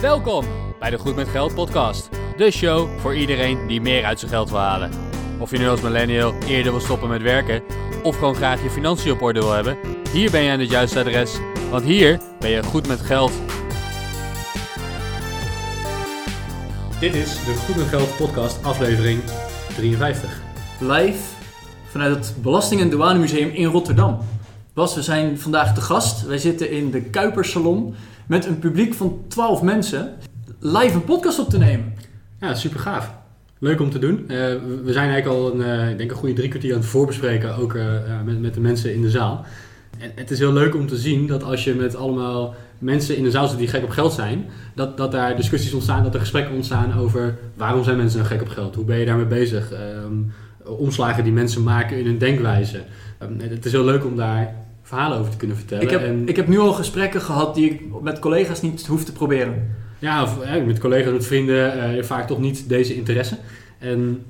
Welkom bij de Goed met Geld podcast. De show voor iedereen die meer uit zijn geld wil halen. Of je nu als millennial eerder wil stoppen met werken of gewoon graag je financiën op orde wil hebben, hier ben je aan het juiste adres, want hier ben je goed met geld. Dit is de Goed met Geld podcast aflevering 53. live vanuit het Belasting- en Douanemuseum in Rotterdam. Bas, we zijn vandaag te gast. Wij zitten in de Kuipersalon met een publiek van 12 mensen live een podcast op te nemen. Ja, super gaaf. Leuk om te doen. Eh, we zijn eigenlijk al een, eh, ik denk een goede drie kwartier aan het voorbespreken, ook eh, met, met de mensen in de zaal. En het is heel leuk om te zien dat als je met allemaal mensen in de zaal zit die gek op geld zijn, dat, dat daar discussies ontstaan, dat er gesprekken ontstaan over waarom zijn mensen nou gek op geld? Hoe ben je daarmee bezig? Ehm, omslagen die mensen maken in hun denkwijze. Ehm, het is heel leuk om daar verhalen over te kunnen vertellen. Ik heb, En- ik heb nu al gesprekken gehad die ik met collega's niet hoef te proberen. Ja, of hè, met collega's, met vrienden, eh, vaak toch niet deze interesse. En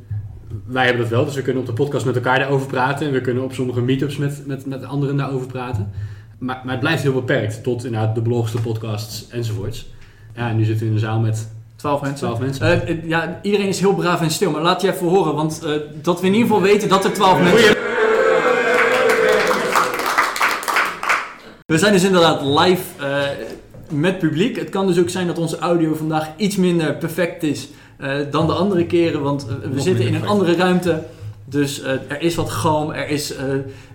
wij hebben dat wel, dus we kunnen op de podcast met elkaar daarover praten. En we kunnen op sommige meetups met, met, met anderen daarover praten. Maar, maar het blijft heel beperkt tot inderdaad de blogs, de podcasts enzovoorts. Ja, en nu zitten we in een zaal met 12 mensen. 12 mensen. Eh, eh, ja, iedereen is heel braaf en stil, maar laat je even horen, want eh, dat we in ieder geval weten dat er 12 mensen We zijn dus inderdaad live eh, met publiek. Het kan dus ook zijn dat onze audio vandaag iets minder perfect is eh, dan de andere keren, want eh, we Nog zitten in een perfect. andere ruimte. Dus er is wat galm, er, is,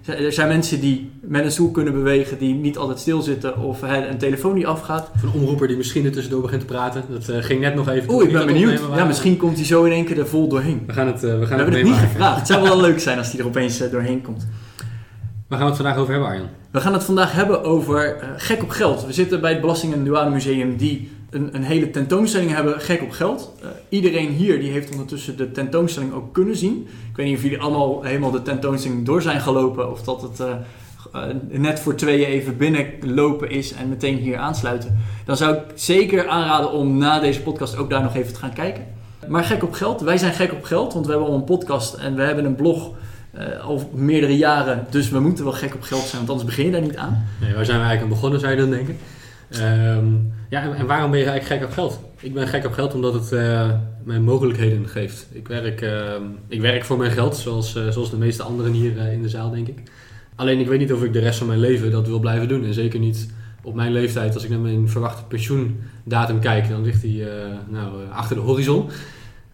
er zijn mensen die met een stoel kunnen bewegen, die niet altijd stilzitten of een telefoon die afgaat. Of een omroeper die misschien er tussendoor begint te praten. Dat ging net nog even. Oeh, ik we ben benieuwd. Ja, misschien komt hij zo in één keer er vol doorheen. We gaan het, we We gaan hebben het het niet gevraagd. Het zou wel leuk zijn als hij er opeens doorheen komt. Waar gaan we het vandaag over hebben, Arjan? We gaan het vandaag hebben over eh, gek op geld. We zitten bij het Belasting- en Douanemuseum die een, een hele tentoonstelling hebben, gek op geld. Eh, iedereen hier die heeft ondertussen de tentoonstelling ook kunnen zien. Ik weet niet of jullie allemaal helemaal de tentoonstelling door zijn gelopen of dat het eh, net voor tweeën even binnenlopen is en meteen hier aansluiten. Dan zou ik zeker aanraden om na deze podcast ook daar nog even te gaan kijken. Maar gek op geld, wij zijn gek op geld, want we hebben al een podcast en we hebben een blog eh, al meerdere jaren. Dus we moeten wel gek op geld zijn, want anders begin je daar niet aan. Nee, waar zijn we eigenlijk aan begonnen, zou je dan denken? Ehm, ja, en, waarom ben je eigenlijk gek op geld? Ik ben gek op geld omdat het eh, mij mogelijkheden geeft. Ik werk, ehm, ik werk voor mijn geld, zoals, eh, zoals de meeste anderen hier in de zaal, denk ik. Alleen ik weet niet of ik de rest van mijn leven dat wil blijven doen. En zeker niet op mijn leeftijd. Als ik naar mijn verwachte pensioendatum kijk, dan ligt die nou, achter de horizon.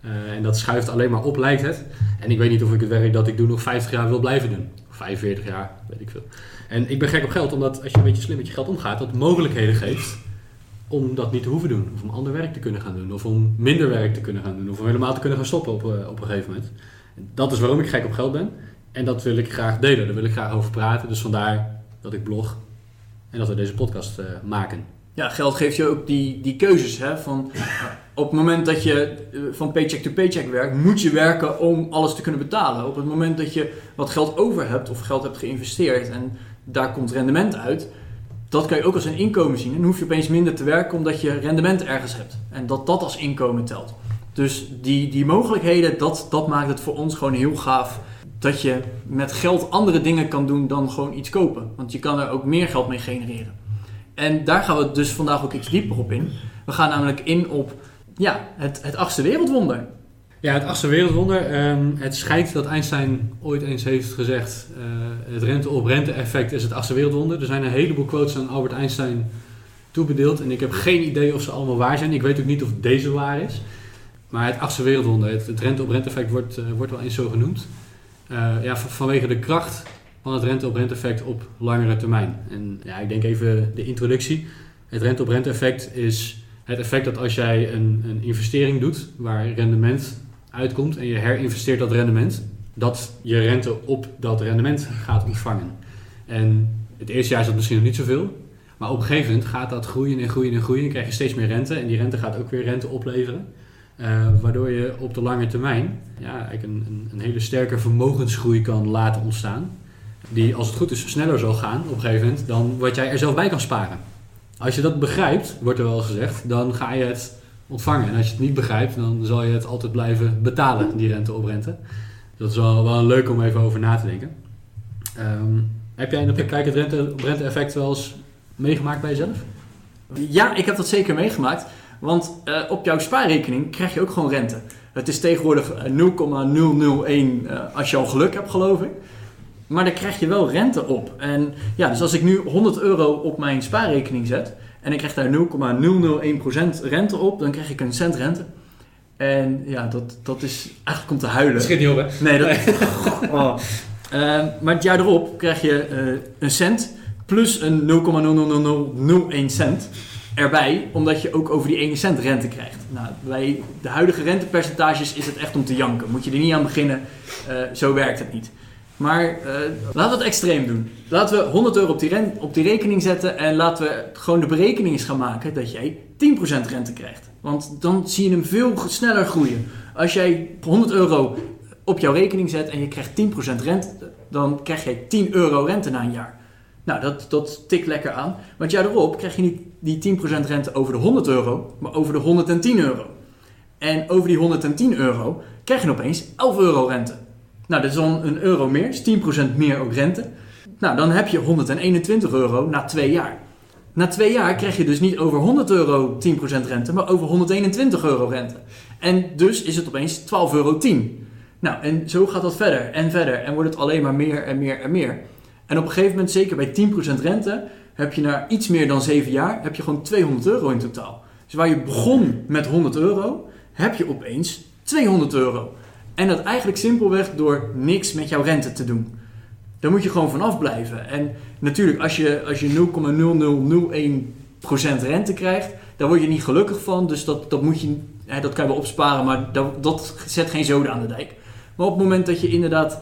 Eh, en dat schuift alleen maar op, lijkt het. En ik weet niet of ik het werk dat ik doe nog 50 jaar wil blijven doen. Of 45 jaar, weet ik veel. En ik ben gek op geld, omdat als je een beetje slim met je geld omgaat, dat mogelijkheden geeft om dat niet te hoeven doen. Of om ander werk te kunnen gaan doen. Of om minder werk te kunnen gaan doen. Of om helemaal te kunnen gaan stoppen op, eh, op een gegeven moment. Dat is waarom ik gek op geld ben. En dat wil ik graag delen. Daar wil ik graag over praten. Dus vandaar dat ik blog en dat we deze podcast eh, maken. Ja, geld geeft je ook die, die keuzes. Hè? Van, op het moment dat je eh, van paycheck to paycheck werkt, moet je werken om alles te kunnen betalen. Op het moment dat je wat geld over hebt of geld hebt geïnvesteerd en daar komt rendement uit, dat kan je ook als een inkomen zien. En dan hoef je opeens minder te werken omdat je rendement ergens hebt. En dat dat als inkomen telt. Dus die, die mogelijkheden, dat, dat maakt het voor ons gewoon heel gaaf. Dat je met geld andere dingen kan doen dan gewoon iets kopen. Want je kan er ook meer geld mee genereren. En daar gaan we dus vandaag ook iets dieper op in. We gaan namelijk in op ja, het, het achtste wereldwonder. Ja, het achtste wereldwonder. ehm, het schijnt dat Einstein ooit eens heeft gezegd: eh, het rente-op-rente effect is het achtste wereldwonder. Er zijn een heleboel quotes aan Albert Einstein toebedeeld. En ik heb geen idee of ze allemaal waar zijn. Ik weet ook niet of deze waar is. Maar het achtste wereldwonder, het, het rente-op-rente effect, wordt, eh, wordt wel eens zo genoemd. Eh, ja, van- vanwege de kracht van het rente-op-rente effect op langere termijn. En ja, ik denk even de introductie. Het rente-op-rente effect is het effect dat als jij een, een investering doet waar rendement uitkomt en je herinvesteert dat rendement, dat je rente op dat rendement gaat ontvangen. En het eerste jaar is dat misschien nog niet zoveel, maar op een gegeven moment gaat dat groeien en groeien en groeien. Dan krijg je steeds meer rente en die rente gaat ook weer rente opleveren. Eh, waardoor je op de lange termijn ja, eigenlijk een, een, een hele sterke vermogensgroei kan laten ontstaan. Die als het goed is sneller zal gaan op een gegeven moment dan wat jij er zelf bij kan sparen. Als je dat begrijpt, wordt er wel gezegd, dan ga je het ontvangen. En als je het niet begrijpt, dan zal je het altijd blijven betalen, die rente op rente. Dat is wel, wel leuk om even over na te denken. Ehm, heb jij in de praktijk het rente, rente effect wel eens meegemaakt bij jezelf? Ja, ik heb dat zeker meegemaakt. Want eh, op jouw spaarrekening krijg je ook gewoon rente. Het is tegenwoordig eh, 0,001 eh, als je al geluk hebt, geloof ik. Maar daar krijg je wel rente op. En ja, dus als ik nu 100 euro op mijn spaarrekening zet en ik krijg daar 0,001% rente op, dan krijg ik een cent rente. En ja, dat, dat is eigenlijk om te huilen. Dat schiet niet op, hè? Nee, dat... Oh. Ehm, maar het jaar erop krijg je eh, een cent plus een 0,00001 cent erbij, omdat je ook over die ene cent rente krijgt. Nou, bij de huidige rentepercentages is het echt om te janken. Moet je er niet aan beginnen, eh, zo werkt het niet. Maar eh, laten we het extreem doen. Laten we 100 euro op die, op rekening zetten en laten we gewoon de berekening eens gaan maken dat jij 10% rente krijgt. Want dan zie je hem veel sneller groeien. Als jij 100 euro op jouw rekening zet en je krijgt 10% rente, dan krijg jij 10 euro rente na een jaar. Nou, dat, dat tikt lekker aan. Want jaar erop krijg je niet die 10% rente over de 100 euro, maar over de 110 euro. En over die 110 euro krijg je opeens 11 euro rente. Nou, dat is dan een euro meer, is 10% meer ook rente. Nou, dan heb je 121 euro na twee jaar. Na twee jaar krijg je dus niet over 100 euro 10% rente, maar over 121 euro rente. En dus is het opeens 12,10 euro. Nou, en zo gaat dat verder en verder en wordt het alleen maar meer en meer en meer. En op een gegeven moment, zeker bij 10% rente, heb je na iets meer dan 7 jaar, heb je gewoon 200 euro in totaal. Dus waar je begon met 100 euro, heb je opeens 200 euro. En dat eigenlijk simpelweg door niks met jouw rente te doen. Daar moet je gewoon vanaf blijven. En natuurlijk, als je, als je 0,0001% rente krijgt, daar word je niet gelukkig van. Dus dat, dat, moet je, hè, dat kan je wel opsparen, maar dat, dat zet geen zoden aan de dijk. Maar op het moment dat je inderdaad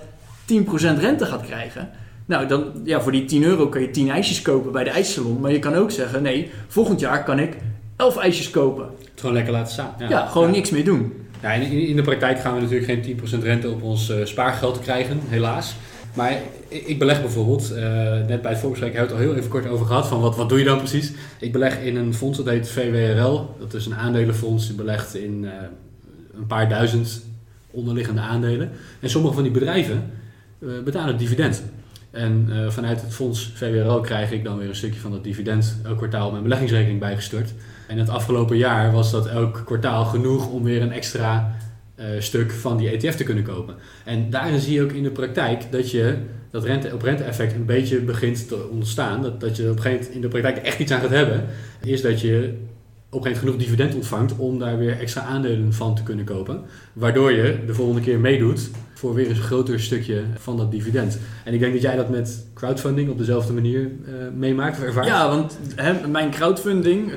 10% rente gaat krijgen, nou dan, ja, voor die 10 euro kan je 10 ijsjes kopen bij de ijssalon. Maar je kan ook zeggen, nee, volgend jaar kan ik 11 ijsjes kopen. Het gewoon lekker laten staan. Ja, gewoon niks meer doen. In, in de praktijk gaan we natuurlijk geen 10% rente op ons eh, spaargeld krijgen, helaas. Maar ik beleg bijvoorbeeld, eh, net bij het voorgesprek hebben we het al heel even kort over gehad, van wat, wat doe je dan precies? Ik beleg in een fonds dat heet VWRL. Dat is een aandelenfonds, die belegt in eh, een paar duizend onderliggende aandelen. En sommige van die bedrijven betalen dividend. En vanuit het fonds VWRL krijg ik dan weer een stukje van dat dividend elk kwartaal mijn beleggingsrekening bijgestort. En het afgelopen jaar was dat elk kwartaal genoeg om weer een extra eh, stuk van die ETF te kunnen kopen. En daarin zie je ook in de praktijk dat je dat rente op rente effect een beetje begint te ontstaan. Dat, dat je op een gegeven moment in de praktijk echt iets aan gaat hebben. Is dat je op een gegeven moment genoeg dividend ontvangt om daar weer extra aandelen van te kunnen kopen. Waardoor je de volgende keer meedoet voor weer een groter stukje van dat dividend. En ik denk dat jij dat met crowdfunding op dezelfde manier eh, meemaakt of ervaart. Ja, want mijn crowdfunding,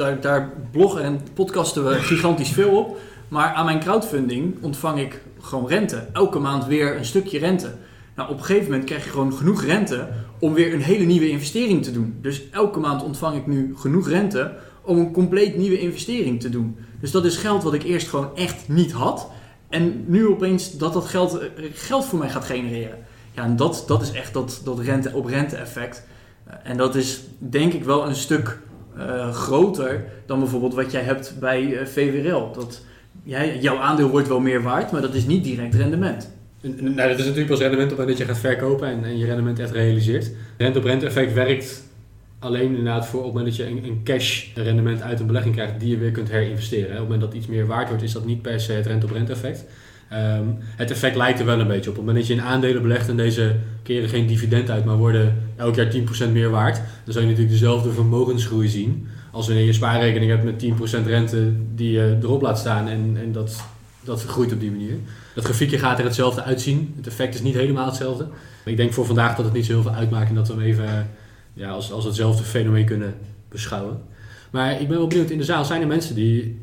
daar, daar bloggen en podcasten we gigantisch veel op. Maar aan mijn crowdfunding ontvang ik gewoon rente. Elke maand weer een stukje rente. Nou, op een gegeven moment krijg je gewoon genoeg rente om weer een hele nieuwe investering te doen. Dus elke maand ontvang ik nu genoeg rente om een compleet nieuwe investering te doen. Dus dat is geld wat ik eerst gewoon echt niet had. En nu opeens dat dat geld, eh, geld voor mij gaat genereren. Ja, en dat, dat is echt dat, dat rente op rente effect. Eh, En dat is denk ik wel een stuk eh, groter dan bijvoorbeeld wat jij hebt bij eh, VWRL. Dat, jouw aandeel wordt wel meer waard, maar dat is niet direct rendement. En- en- Nou, dat is natuurlijk pas rendement op het moment dat je gaat verkopen en, en je rendement echt realiseert. Rente op rente effect werkt alleen inderdaad voor op het moment dat je een, een cash rendement uit een belegging krijgt die je weer kunt herinvesteren. Op het moment dat iets meer waard wordt, is dat niet per se het rente op rente effect. Ehm, het effect lijkt er wel een beetje op. Op het moment dat je in aandelen belegt en deze keren geen dividend uit, maar worden elk jaar 10% meer waard, dan zou je natuurlijk dezelfde vermogensgroei zien als wanneer je spaarrekening hebt met 10% rente die je erop laat staan en, en dat, dat groeit op die manier. Dat grafiekje gaat er hetzelfde uitzien. Het effect is niet helemaal hetzelfde. Maar ik denk voor vandaag dat het niet zo heel veel uitmaakt en dat we hem even eh, ja, als, als hetzelfde fenomeen kunnen beschouwen. Maar ik ben wel benieuwd, in de zaal zijn er mensen die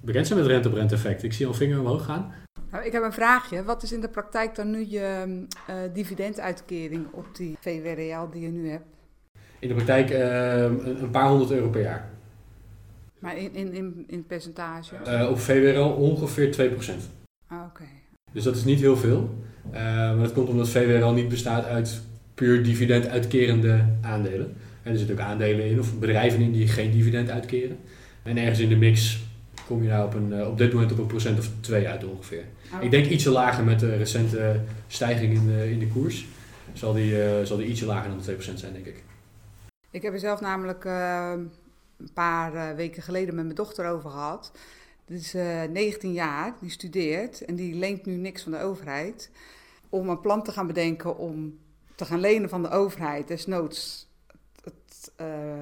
bekend zijn met rente op rente effect. Ik zie al vinger omhoog gaan. Nou, ik heb een vraagje. Wat is in de praktijk dan nu je eh, dividenduitkering op die VWRL die je nu hebt? In de praktijk eh, een, paar honderd euro per jaar. Maar in, in, in, in percentage? Eh, op VWRL ongeveer 2%. Ah, oké. Dus dat is niet heel veel. Maar dat komt omdat VWRL niet bestaat uit puur dividend uitkerende aandelen. En er zitten ook aandelen in of bedrijven in die geen dividend uitkeren. En ergens in de mix kom je daar op, een, eh, op dit moment op een procent of twee uit ongeveer. Ah, Ik denk ietsje lager met de recente stijging in de, in de koers. Zal die, eh, zal die ietsje lager dan de 2% zijn, denk ik. Ik heb er zelf namelijk eh, een paar weken geleden met mijn dochter over gehad. Die is uh, 19 jaar, die studeert en die leent nu niks van de overheid. Om een plan te gaan bedenken om te gaan lenen van de overheid, desnoods het,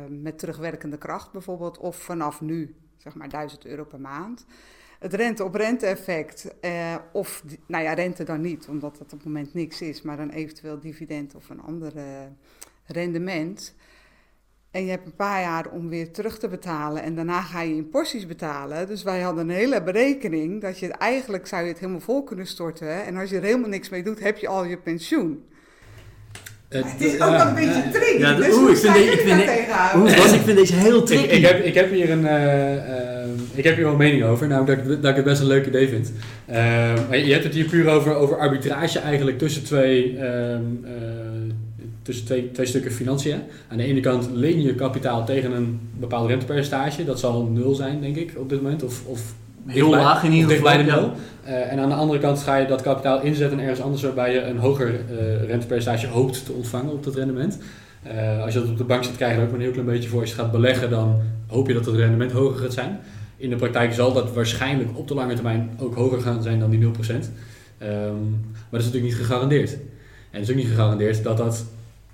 met terugwerkende kracht bijvoorbeeld, of vanaf nu, zeg maar 1000 euro per maand. Het rente-op-rente effect, uh, of nou ja, rente dan niet, omdat dat op het moment niks is, maar dan eventueel dividend of een ander rendement. En je hebt een paar jaar om weer terug te betalen. En daarna ga je in porties betalen. Dus wij hadden een hele berekening dat je eigenlijk zou je het helemaal vol kunnen storten. En als je er helemaal niks mee doet, heb je al je pensioen. Het, is ook ja, een beetje tricky. Ja, dus oeh, ik vind, deze, ik, vind, oeh, ik vind deze heel tricky. Ik, ik, heb, ik heb hier een, uh, uh, ik heb hier wel een mening over, namelijk dat, ik, dat ik het best een leuk idee vind. Uh, maar je hebt het hier puur over, over arbitrage eigenlijk tussen twee tussen twee, twee stukken financiën. Aan de ene kant leen je kapitaal tegen een bepaald rentepercentage. Dat zal nul zijn, denk ik, op dit moment. Of, of heel laag in ieder geval. nul. Uh, en aan de andere kant ga je dat kapitaal inzetten ergens anders waarbij je een hoger uh, rentepercentage hoopt te ontvangen op dat rendement. Uh, als je dat op de bank zit, krijg je er ook maar een heel klein beetje voor. Als je gaat beleggen, dan hoop je dat het rendement hoger gaat zijn. In de praktijk zal dat waarschijnlijk op de lange termijn ook hoger gaan zijn dan die 0%. Um, maar dat is natuurlijk niet gegarandeerd. En het is ook niet gegarandeerd dat dat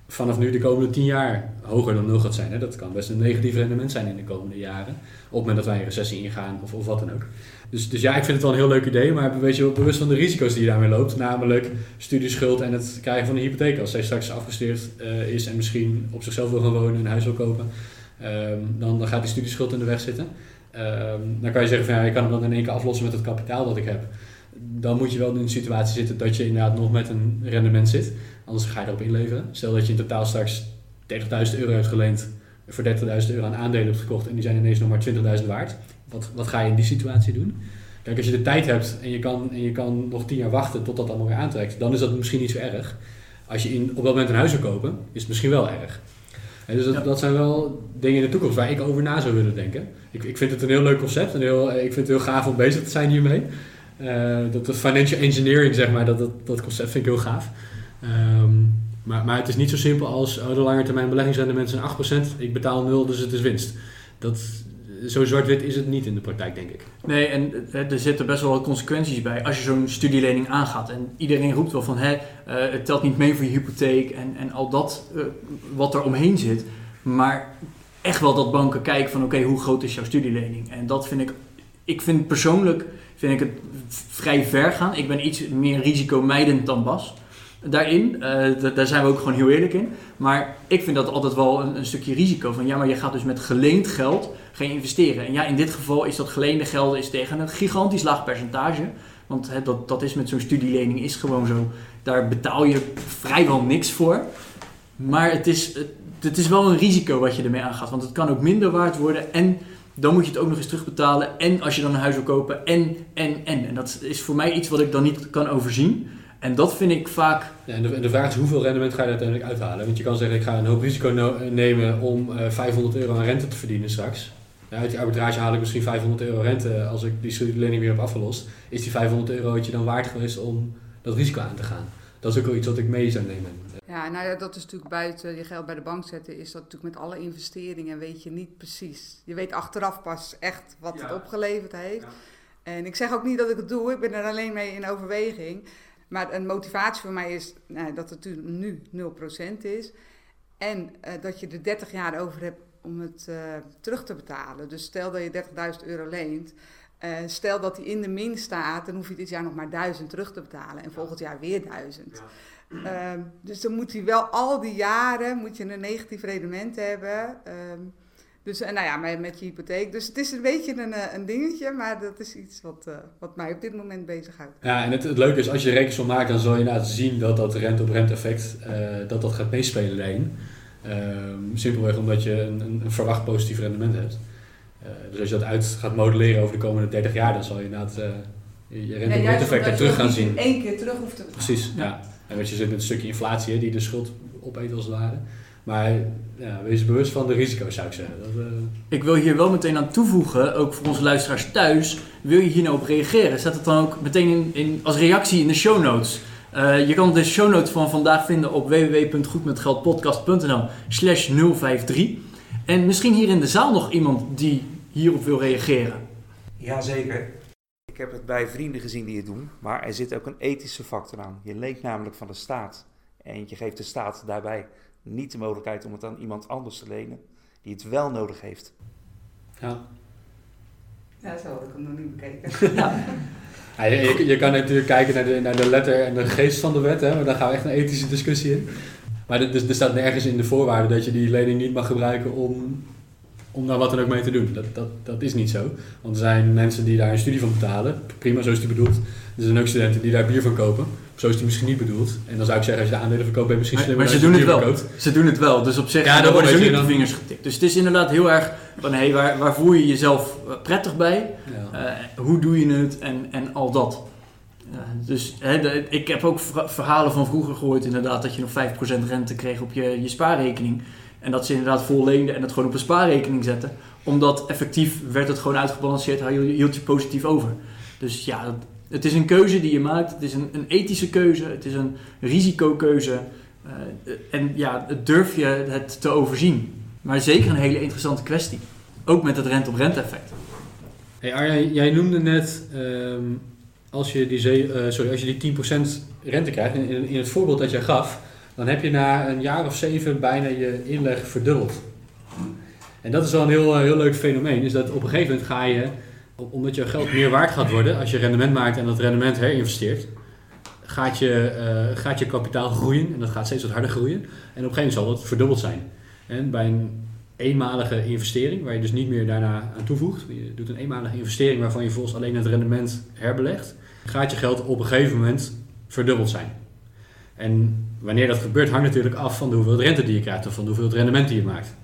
vanaf nu de komende 10 jaar hoger dan nul gaat zijn. Hè? Dat kan best een negatief rendement zijn in de komende jaren. Op het moment dat wij een recessie ingaan of, wat dan ook. Dus, dus ja, ik vind het wel een heel leuk idee, maar wees je wel bewust van de risico's die je daarmee loopt. Namelijk studieschuld en het krijgen van een hypotheek. Als zij straks afgestudeerd uh, is en misschien op zichzelf wil gaan wonen en een huis wil kopen, um, dan, dan gaat die studieschuld in de weg zitten. Um, dan kan je zeggen van ja, je kan hem dan in één keer aflossen met het kapitaal dat ik heb. Dan moet je wel in een situatie zitten dat je inderdaad nog met een rendement zit. Anders ga je erop inleveren. Stel dat je in totaal straks 30.000 euro hebt geleend, voor 30.000 euro aan aandelen hebt gekocht en die zijn ineens nog maar 20.000 waard. Wat, wat ga je in die situatie doen? Kijk, als je de tijd hebt en je kan, en je kan nog 10 jaar wachten tot dat allemaal weer aantrekt, dan is dat misschien niet zo erg. Als je in, op dat moment een huis wil kopen, is het misschien wel erg. En dus dat, dat zijn wel dingen in de toekomst waar ik over na zou willen denken. Ik, ik vind het een heel leuk concept en heel, ik vind het heel gaaf om bezig te zijn hiermee. Uh, dat, dat financial engineering, zeg maar, dat, dat, dat concept vind ik heel gaaf. Um, maar, het is niet zo simpel als oh, de lange termijn beleggingsrendement zijn 8%, ik betaal 0, dus het is winst. Dat, zo zwart-wit is het niet in de praktijk, denk ik. Nee, en er zitten best wel wat consequenties bij als je zo'n studielening aangaat. En iedereen roept wel van, hè, uh, het telt niet mee voor je hypotheek en, en al dat uh, wat er omheen zit. Maar echt wel dat banken kijken van, oké, hoe groot is jouw studielening? En dat vind ik, ik vind persoonlijk, vind ik het vrij ver gaan. Ik ben iets meer risicomijdend dan Bas daarin. Uh, daar zijn we ook gewoon heel eerlijk in. Maar ik vind dat altijd wel een, een, stukje risico. Van ja, maar je gaat dus met geleend geld geen investeren. En ja, in dit geval is dat geleende geld is tegen een gigantisch laag percentage. Want dat, dat is met zo'n studielening is gewoon zo. Daar betaal je vrijwel niks voor. Maar het is, het, het is wel een risico wat je ermee aangaat. Want het kan ook minder waard worden. En dan moet je het ook nog eens terugbetalen. En als je dan een huis wil kopen. En, en, en. En dat is voor mij iets wat ik dan niet kan overzien. En dat vind ik vaak. Ja, en de, de, vraag is hoeveel rendement ga je uiteindelijk uithalen? Want je kan zeggen, ik ga een hoop risico nemen om uh, eh, 500 euro aan rente te verdienen straks. Ja, uit die arbitrage haal ik misschien 500 euro rente als ik die studielening weer heb afgelost. Is die 500 euro je dan waard geweest om dat risico aan te gaan? Dat is ook wel iets wat ik mee zou nemen. Ja, nou ja, dat is natuurlijk buiten je geld bij de bank zetten, is dat natuurlijk met alle investeringen weet je niet precies. Je weet achteraf pas echt wat het opgeleverd heeft. Ja. En ik zeg ook niet dat ik het doe, ik ben er alleen mee in overweging. Maar een motivatie voor mij is nou, dat het nu 0% is. En uh, dat je er 30 jaar over hebt om het uh, terug te betalen. Dus stel dat je 30.000 euro leent. Uh, stel dat die in de min staat, dan hoef je dit jaar nog maar 1000 terug te betalen. En volgend jaar weer 1000. Ja. Uh, dus dan moet hij wel al die jaren moet je een negatief rendement hebben. Um, dus en nou ja, met, met je hypotheek. Dus het is een beetje een, eh, een dingetje, maar dat is iets wat, uh, wat mij op dit moment bezighoudt. Ja, en het, het leuke is, als je rekensom maakt, dan zal je inderdaad zien dat dat rente-op-rente effect, uh, dat dat gaat meespelen daarin. Um, simpelweg omdat je een, een, een, verwacht positief rendement hebt. Uh, dus als je dat uit gaat modelleren over de komende 30 jaar, dan zal je inderdaad je rente-op-rente effect er terug gaan zien. één keer terug hoeft te. Precies, ja. ja. En als je zit met een stukje inflatie, hè, die de schuld opeet als het ware. Maar ja, wees bewust van de risico's, zou ik zeggen. Dat, uh... Ik wil hier wel meteen aan toevoegen, ook voor onze luisteraars thuis. Wil je hier nou op reageren? Zet het dan ook meteen in, in als reactie in de show notes. Uh, je kan de show notes van vandaag vinden op www.goedmetgeldpodcast.nl slash 053. En misschien hier in de zaal nog iemand die hierop wil reageren. Jazeker. Ik heb het bij vrienden gezien die het doen, maar er zit ook een ethische factor aan. Je leent namelijk van de staat en je geeft de staat daarbij niet de mogelijkheid om het aan iemand anders te lenen die het wel nodig heeft. Ja. Ja, zo had ik hem nog niet bekeken. Ja, je, je- je kan natuurlijk kijken naar de, naar de letter en de geest van de wet, hè, maar daar gaan we echt een ethische discussie in. Maar er, dus er staat nergens in de voorwaarden dat je die lening niet mag gebruiken om, om daar wat dan ook mee te doen. Dat, dat, dat is niet zo. Want er zijn mensen die daar een studie van betalen. Prima, zo is die bedoeld. Er zijn ook studenten die daar bier van kopen. Zo is die misschien niet bedoeld. En dan zou ik zeggen, als je de aandelen verkoopt, ben je misschien Maar, slimmer maar ze dan doen het wel. verkoopt. Ze doen het wel. Dus op zich Ja, dat worden ze je niet op de dan. vingers getikt. Dus het is inderdaad heel erg van hé, waar, waar voel je jezelf eh, prettig bij? Ja. Eh, hoe doe je het en, en al dat. Eh, dus de- ik heb ook verhalen van vroeger gehoord inderdaad dat je nog 5% rente kreeg op je, je spaarrekening. En dat ze inderdaad vol leenden en het gewoon op een spaarrekening zetten. Omdat effectief werd het gewoon uitgebalanceerd, hield- hield je positief over. Dus ja, dat- het is een keuze die je maakt. Het is een, een ethische keuze, het is een risicokeuze. Eh, en ja, durf je het te overzien. Maar zeker een hele interessante kwestie. Ook met het rente-op-rente effect. Hey Arjan, jij noemde net, ehm, als, je die eh, sorry, als je die 10% rente krijgt, in, in, het voorbeeld dat jij gaf, dan heb je na een jaar of zeven bijna je inleg verdubbeld. En dat is wel een heel, eh, heel leuk fenomeen, is dat op een gegeven moment ga je, op- omdat je geld meer waard gaat worden, als je rendement maakt en dat rendement herinvesteert, gaat je, eh, gaat je kapitaal groeien en dat gaat steeds wat harder groeien. En op een gegeven moment zal het verdubbeld zijn. En bij een eenmalige investering, waar je dus niet meer daarna aan toevoegt. Je doet een eenmalige investering waarvan je volgens alleen het rendement herbelegt. Gaat je geld op een gegeven moment verdubbeld zijn. En wanneer dat gebeurt hangt natuurlijk af van de hoeveelheid rente die je krijgt of van de hoeveelheid rendement die je maakt.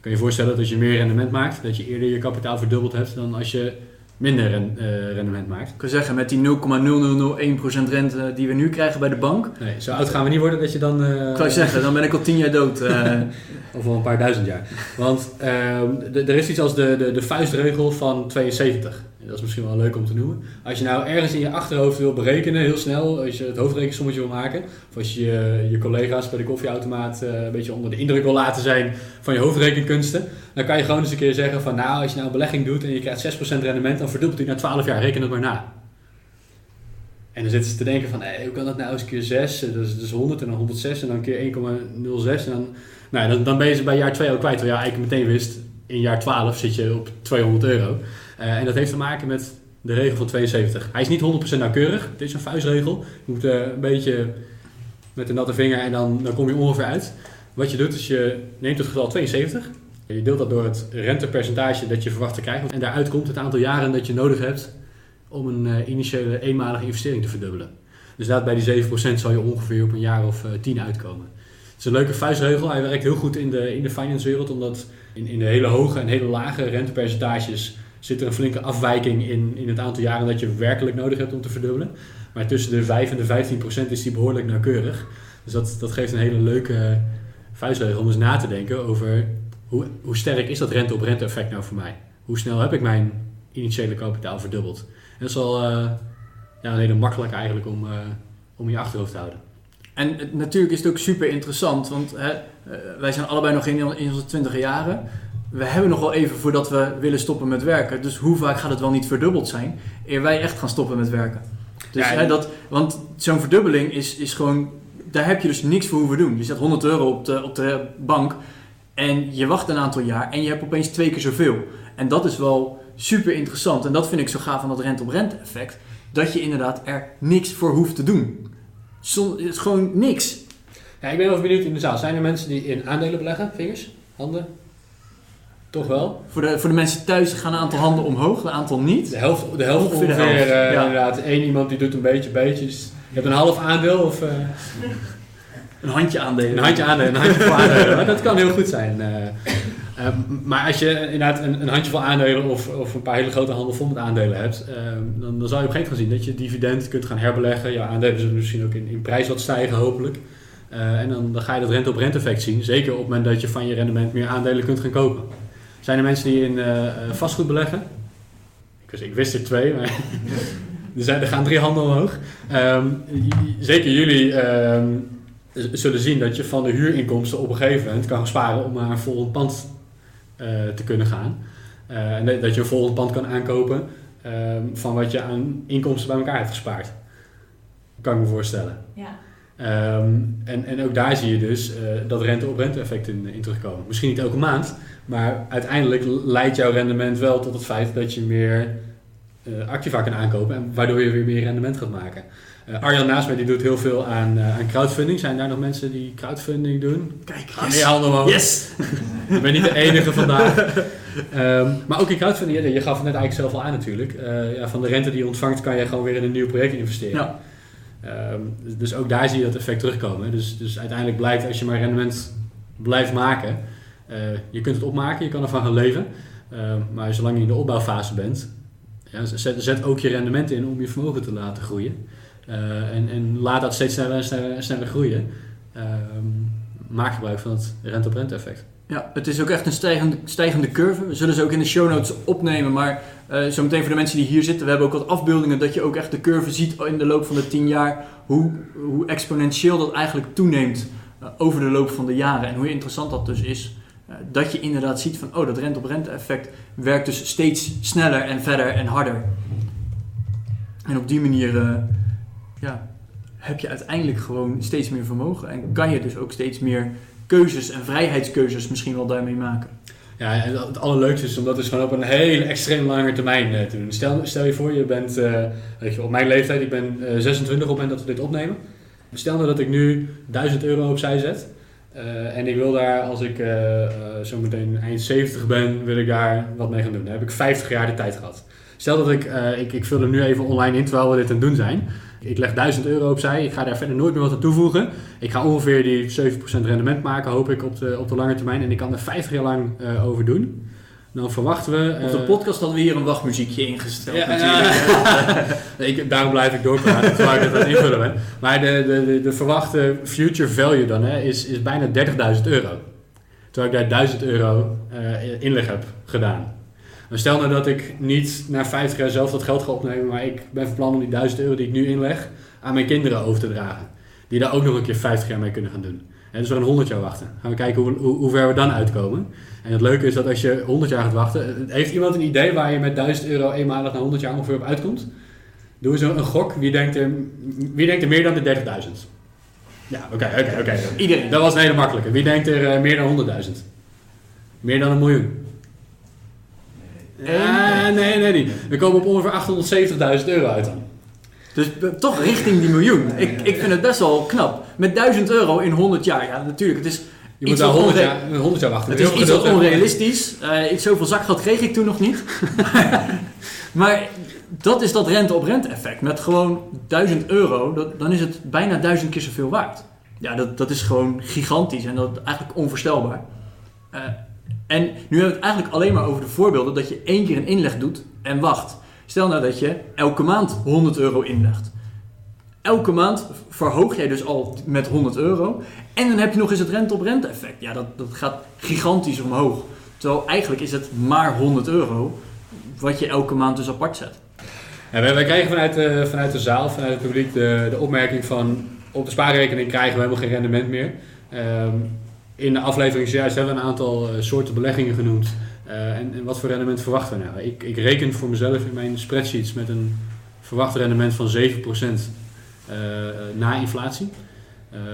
Kun je je voorstellen dat als je meer rendement maakt, dat je eerder je kapitaal verdubbeld hebt dan als je minder ren- eh, rendement maakt. Ik kan zeggen, met die 0,0001% rente die we nu krijgen bij de bank. Nee, zo oud gaan we niet worden dat je dan... eh, Ik kan zeggen, dan ben ik al tien jaar dood. eh. Of wel een paar duizend jaar. Want ehm, er is iets als de, de, de vuistregel van 72. Dat is misschien wel leuk om te noemen. Als je nou ergens in je achterhoofd wil berekenen, heel snel, als je het hoofdrekensommetje wil maken, of als je je, collega's bij de koffieautomaat eh, een beetje onder de indruk wil laten zijn van je hoofdrekenkunsten, dan kan je gewoon eens een keer zeggen van nou, als je nou een belegging doet en je krijgt 6% rendement, dan verdubbelt hij na 12 jaar, reken het maar na. En dan zitten ze te denken van, hoe kan dat nou eens keer 6? Dat is, dat is 100 en dan 106 en dan keer 1,06 en dan nou, dan, dan ben je ze bij jaar 2 al kwijt. Terwijl je eigenlijk meteen wist, in jaar 12 zit je op 200 euro. Eh, en dat heeft te maken met de regel van 72. Hij is niet 100% nauwkeurig. Het is een vuistregel. Je moet eh, een beetje met een natte vinger en dan, dan kom je ongeveer uit. Wat je doet is je neemt het getal 72. Je deelt dat door het rentepercentage dat je verwacht te krijgen. En daaruit komt het aantal jaren dat je nodig hebt om een eh, initiële eenmalige investering te verdubbelen. Dus inderdaad, bij die 7% zal je ongeveer op een jaar of eh, 10 uitkomen. Het is een leuke vuistregel. Hij werkt heel goed in de, in de finance wereld, omdat in, in de hele hoge en hele lage rentepercentages zit er een flinke afwijking in, in het aantal jaren dat je werkelijk nodig hebt om te verdubbelen. Maar tussen de 5 en de 15 procent is die behoorlijk nauwkeurig. Dus dat, dat geeft een hele leuke vuistregel om eens na te denken over hoe, hoe sterk is dat rente-op-rente effect nou voor mij? Hoe snel heb ik mijn initiële kapitaal verdubbeld? En dat is wel eh, ja, een hele makkelijk eigenlijk om, eh, om je achterhoofd te houden. En het- natuurlijk is het ook super interessant, want hè, eh, wij zijn allebei nog in, in onze twintige jaren. We hebben nog wel even voordat we willen stoppen met werken. Dus hoe vaak gaat het wel niet verdubbeld zijn, eer wij echt gaan stoppen met werken? Dus, Ja, hè, dat, want zo'n verdubbeling is, is gewoon, daar heb je dus niks voor hoeven doen. Je zet 100 euro op de, op de bank en je wacht een aantal jaar en je hebt opeens twee keer zoveel. En dat is wel super interessant. En dat vind ik zo gaaf van dat rente-op-rente effect. Dat je inderdaad er niks voor hoeft te doen. Zon, het is gewoon niks. Ja, ik ben wel benieuwd in de zaal. Zijn er mensen die in aandelen beleggen? Vingers? Handen? Toch wel? Voor de, voor de mensen thuis gaan een aantal handen omhoog, een aantal niet. De helft, de helft Ongeveer ongeveer. de helft, eh, ja. Inderdaad, één iemand die doet een beetje, beetjes. Je hebt een half aandeel of eh, Een handje aandelen. een handje aandelen, een handje aandelen. Dat kan heel goed zijn. eh. Maar als je inderdaad een, een handjevol aandelen of, of een paar hele grote handel vol met aandelen hebt, dan, dan zal je op een gegeven moment gaan zien dat je dividend kunt gaan herbeleggen. Jouw aandelen zullen misschien ook in, in prijs wat stijgen, hopelijk. Eh, en dan, dan ga je dat rente-op-rente effect zien. Zeker op het moment dat je van je rendement meer aandelen kunt gaan kopen. Zijn er mensen die in eh, eh, vastgoed beleggen? Ik wist, ik wist er twee, maar er, zijn, er gaan drie handen omhoog. Ehm, zeker jullie ehm, zullen zien dat je van de huurinkomsten op een gegeven moment kan sparen om naar een volgend pand eh, te kunnen gaan. En dat- dat je een volgend pand kan aankopen ehm, van wat je aan inkomsten bij elkaar hebt gespaard. Kan ik me voorstellen. Ja. Ehm, en, en ook daar zie je dus eh, dat rente-op-rente effect in, in terugkomen. Misschien niet elke maand, maar uiteindelijk leidt jouw rendement wel tot het feit dat je meer eh activa kan aankopen en waardoor je weer meer rendement gaat maken. Eh, Arjan naast mij die doet heel veel aan, eh, aan crowdfunding. Zijn daar nog mensen die crowdfunding doen? Kijk, yes. meer handen omhoog. Yes! Ik ben niet de enige vandaag. Ehm, maar ook in crowdfunding, je, je gaf het net eigenlijk zelf al aan natuurlijk. Eh, ja, van de rente die je ontvangt kan je gewoon weer in een nieuw project investeren. Ja. Ehm, dus- ook daar zie je dat effect terugkomen. Dus, dus uiteindelijk blijkt als je maar rendement blijft maken, eh, je kunt het opmaken, je kan ervan gaan leven. Ehm, maar zolang je in de opbouwfase bent, ja, zet, zet ook je rendement in om je vermogen te laten groeien. Eh, en, en laat dat steeds sneller en sneller, sneller groeien. Ehm, maak gebruik van het rente-op-rente effect. Ja, het is ook echt een stijgende, stijgende curve. We zullen ze ook in de show notes opnemen. Maar eh zometeen voor de mensen die hier zitten, we hebben ook wat afbeeldingen dat je ook echt de curve ziet in de loop van de 10 jaar. Hoe, hoe exponentieel dat eigenlijk toeneemt eh, over de loop van de jaren. En hoe interessant dat dus is. eh, dat je inderdaad ziet van, oh, dat rente-op-rente effect werkt dus steeds sneller en verder en harder. En op die manier ja, heb je uiteindelijk gewoon steeds meer vermogen. En kan je dus ook steeds meer keuzes en vrijheidskeuzes misschien wel daarmee maken. Ja, en het allerleukste is om dat dus gewoon op een hele extreem lange termijn eh, te doen. Stel, stel je voor, je bent eh, weet je, op mijn leeftijd, ik ben eh, 26 op het moment dat we dit opnemen. Stel nou dat ik nu 1000 euro opzij zet. eh, en ik wil daar, als ik eh eh, zo meteen eind 70 ben, wil ik daar wat mee gaan doen. Dan heb ik 50 jaar de tijd gehad. Stel dat ik, eh, ik, ik vul er nu even online in terwijl we dit aan het doen zijn. Ik leg 1000 euro opzij, ik ga daar verder nooit meer wat aan toevoegen. Ik ga ongeveer die 7% rendement maken, hoop ik, op de, op de lange termijn. En ik kan er 50 jaar lang eh, over doen. Dan verwachten we... Op de eh, podcast hadden we hier een wachtmuziekje ingesteld ja, natuurlijk. Ik, daarom blijf ik doorpraten terwijl ik het aan invullen ben. Maar de, de, de, de verwachte future value dan hè, is, is bijna 30.000 euro. Terwijl ik daar 1000 euro eh, inleg heb gedaan. Stel nou dat ik niet na 50 jaar zelf dat geld ga opnemen, maar ik ben van plan om die 1000 euro die ik nu inleg aan mijn kinderen over te dragen. Die daar ook nog een keer 50 jaar mee kunnen gaan doen. En dus we gaan 100 jaar wachten. Gaan we kijken hoe, hoe, hoe ver we dan uitkomen. En het leuke is dat als je 100 jaar gaat wachten, heeft iemand een idee waar je met 1000 euro eenmalig na 100 jaar ongeveer op uitkomt? Doe eens een, een gok. Wie denkt, er, wie denkt er meer dan de 30.000? Ja, oké, oké, oké. Iedereen. Dat was een hele makkelijke. Wie denkt er eh, meer dan 100.000? Meer dan een miljoen? Ja, nee, nee, niet. We komen op ongeveer 870.000 euro uit dan. Dus toch richting die miljoen. Ik, ik vind het best wel knap. Met 1000 euro in 100 jaar. Ja, natuurlijk. Het is, Je moet wat 100 onre- jaar, 100 jaar wachten. het is iets wat en- onrealistisch. Ik, zoveel zakgeld kreeg ik toen nog niet. maar dat is dat rente-op-rente effect. Met gewoon 1000 euro, dat, dan is het bijna 1000 keer zoveel waard. Ja, dat, dat is gewoon gigantisch en dat eigenlijk onvoorstelbaar. Eh, en nu hebben we het eigenlijk alleen maar over de voorbeelden dat je één keer een inleg doet en wacht. Stel nou dat je elke maand 100 euro inlegt. Elke maand verhoog jij dus al met 100 euro. En dan heb je nog eens het rente-op-rente effect. Ja, dat, dat gaat gigantisch omhoog. Terwijl eigenlijk is het maar 100 euro wat je elke maand dus apart zet. Wij, wij krijgen vanuit de, vanuit de zaal, vanuit het publiek, de, de opmerking van... op de spaarrekening krijgen we helemaal geen rendement meer. Ehm, in de aflevering zojuist hebben we een aantal eh, soorten beleggingen genoemd. Eh, en, en wat voor rendement verwachten we nou? Ik, ik reken voor mezelf in mijn spreadsheets met een verwacht rendement van 7% eh, na inflatie.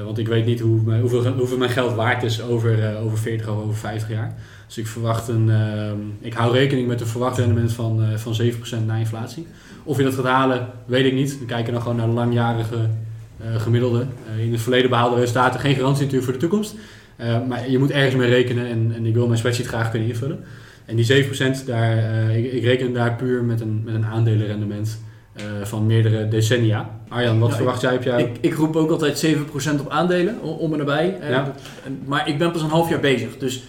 Want ik weet niet hoe, hoeveel, hoeveel mijn geld waard is over, over 40 of over 50 jaar. Dus ik verwacht een. ehm, ik hou rekening met een verwacht rendement van, van 7% na inflatie. Of je dat gaat halen, weet ik niet. We kijken dan gewoon naar langjarige gemiddelde. Eh, in het verleden behaalde resultaten. Geen garantie natuurlijk voor de toekomst. Eh, maar je moet ergens mee rekenen en, en ik wil mijn spreadsheet graag kunnen invullen. En die 7%, daar, eh, ik, ik reken daar puur met een, met een aandelenrendement eh, van meerdere decennia. Arjan, wat Ja, verwacht jij op jou? Ik, ik roep ook altijd 7% op aandelen, om en nabij. Ja. maar ik ben pas een half jaar bezig. Dus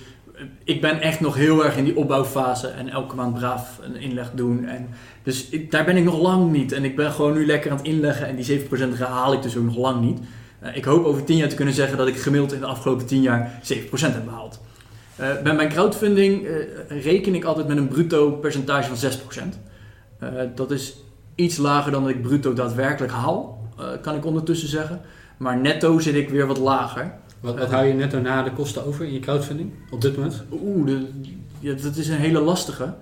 ik ben echt nog heel erg in die opbouwfase. En elke maand braaf een inleg doen. En dus ik- daar ben ik nog lang niet. En ik ben gewoon nu lekker aan het inleggen. En die 7% haal ik dus ook nog lang niet. Eh, ik hoop over 10 jaar te kunnen zeggen dat ik gemiddeld in de afgelopen 10 jaar 7% heb behaald. Eh bij mijn crowdfunding eh, reken ik altijd met een bruto percentage van 6%. Eh, dat is iets lager dan dat ik bruto daadwerkelijk haal, kan ik ondertussen zeggen. Maar netto zit ik weer wat lager. Wat, wat hou je netto na de kosten over in je crowdfunding op dit moment? Oeh, de, ja, dat is een hele lastige.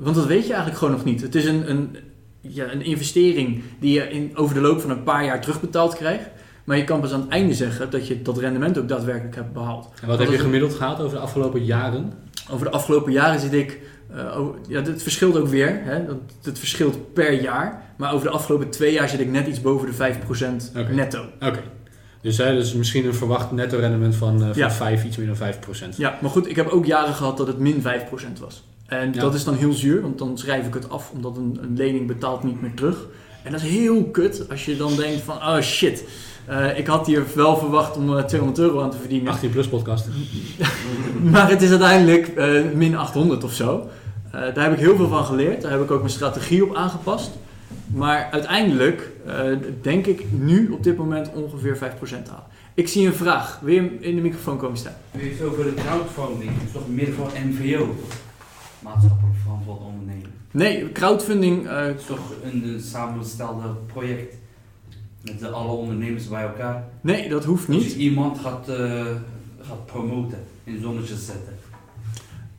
Want dat weet je eigenlijk gewoon nog niet. Het is een, een, ja, een investering die je in, over de loop van een paar jaar terugbetaald krijgt. Maar je kan pas aan het einde zeggen dat je dat rendement ook daadwerkelijk hebt behaald. En wat heb je gemiddeld gehad over de afgelopen jaren? Over de afgelopen jaren zit ik. Uh, over, ja, het verschilt ook weer. Hè? Het verschilt per jaar. Maar over de afgelopen twee jaar zit ik net iets boven de 5% okay. netto. Oké. Dus, hè, dus misschien een verwacht netto rendement van, uh, van ja. 5, iets meer dan 5%. Ja, maar goed, ik heb ook jaren gehad dat het min 5% was. En ja. dat is dan heel zuur, want dan schrijf ik het af omdat een, een, lening betaalt niet meer terug. En dat is heel kut als je dan denkt van, oh shit, uh, ik had hier wel verwacht om uh, 200 euro aan te verdienen. 18 plus podcast. maar het is uiteindelijk uh, min 800 of zo. daar heb ik heel veel van geleerd. Daar heb ik ook mijn strategie op aangepast. Maar uiteindelijk denk ik nu op dit moment ongeveer 5% halen. Ik zie een vraag. Wil je in de microfoon komen staan? U heeft over de crowdfunding. Het is toch meer voor NVO? Maatschappelijk verantwoord ondernemen. Nee, crowdfunding... het is toch een, een samengestelde project? Met alle ondernemers bij elkaar. Nee, dat hoeft niet. Als je iemand gaat, uh, gaat promoten, in zonnetje zetten.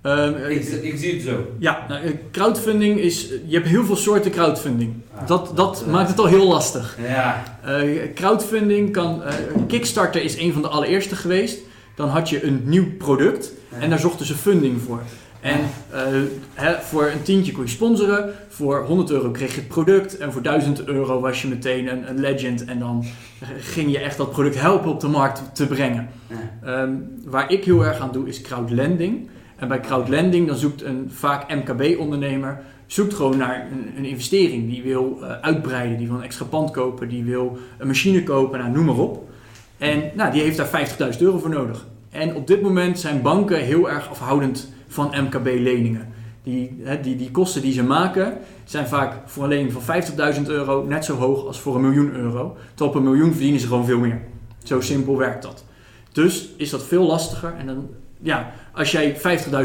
Um, ik, ik, zie het zo. Ja, nou, eh, crowdfunding is. Je hebt heel veel soorten crowdfunding. Ah, dat dat uh, maakt het al heel lastig. Ja. Uh, crowdfunding kan. Kickstarter is een van de allereerste geweest. Dan had je een nieuw product ja. en daar zochten ze funding voor. En uh, voor een tientje kon je sponsoren, voor 100 euro kreeg je het product en voor 1000 euro was je meteen een, een legend en dan ging je echt dat product helpen op de markt te brengen. Ja. Um, waar ik heel erg aan doe is crowdlending. En bij crowdlending dan zoekt een vaak MKB-ondernemer zoekt gewoon naar een, een investering. Die wil uh, uitbreiden, die wil een extra pand kopen, die wil een machine kopen, nou, noem maar op. En nou, die heeft daar 50.000 euro voor nodig. En op dit moment zijn banken heel erg afhoudend van MKB-leningen. Die, die, die kosten die ze maken zijn vaak voor een lening van 50.000 euro net zo hoog als voor een miljoen euro. Tot op een miljoen verdienen ze gewoon veel meer. Zo simpel werkt dat. Dus is dat veel lastiger. En dan, ja, als jij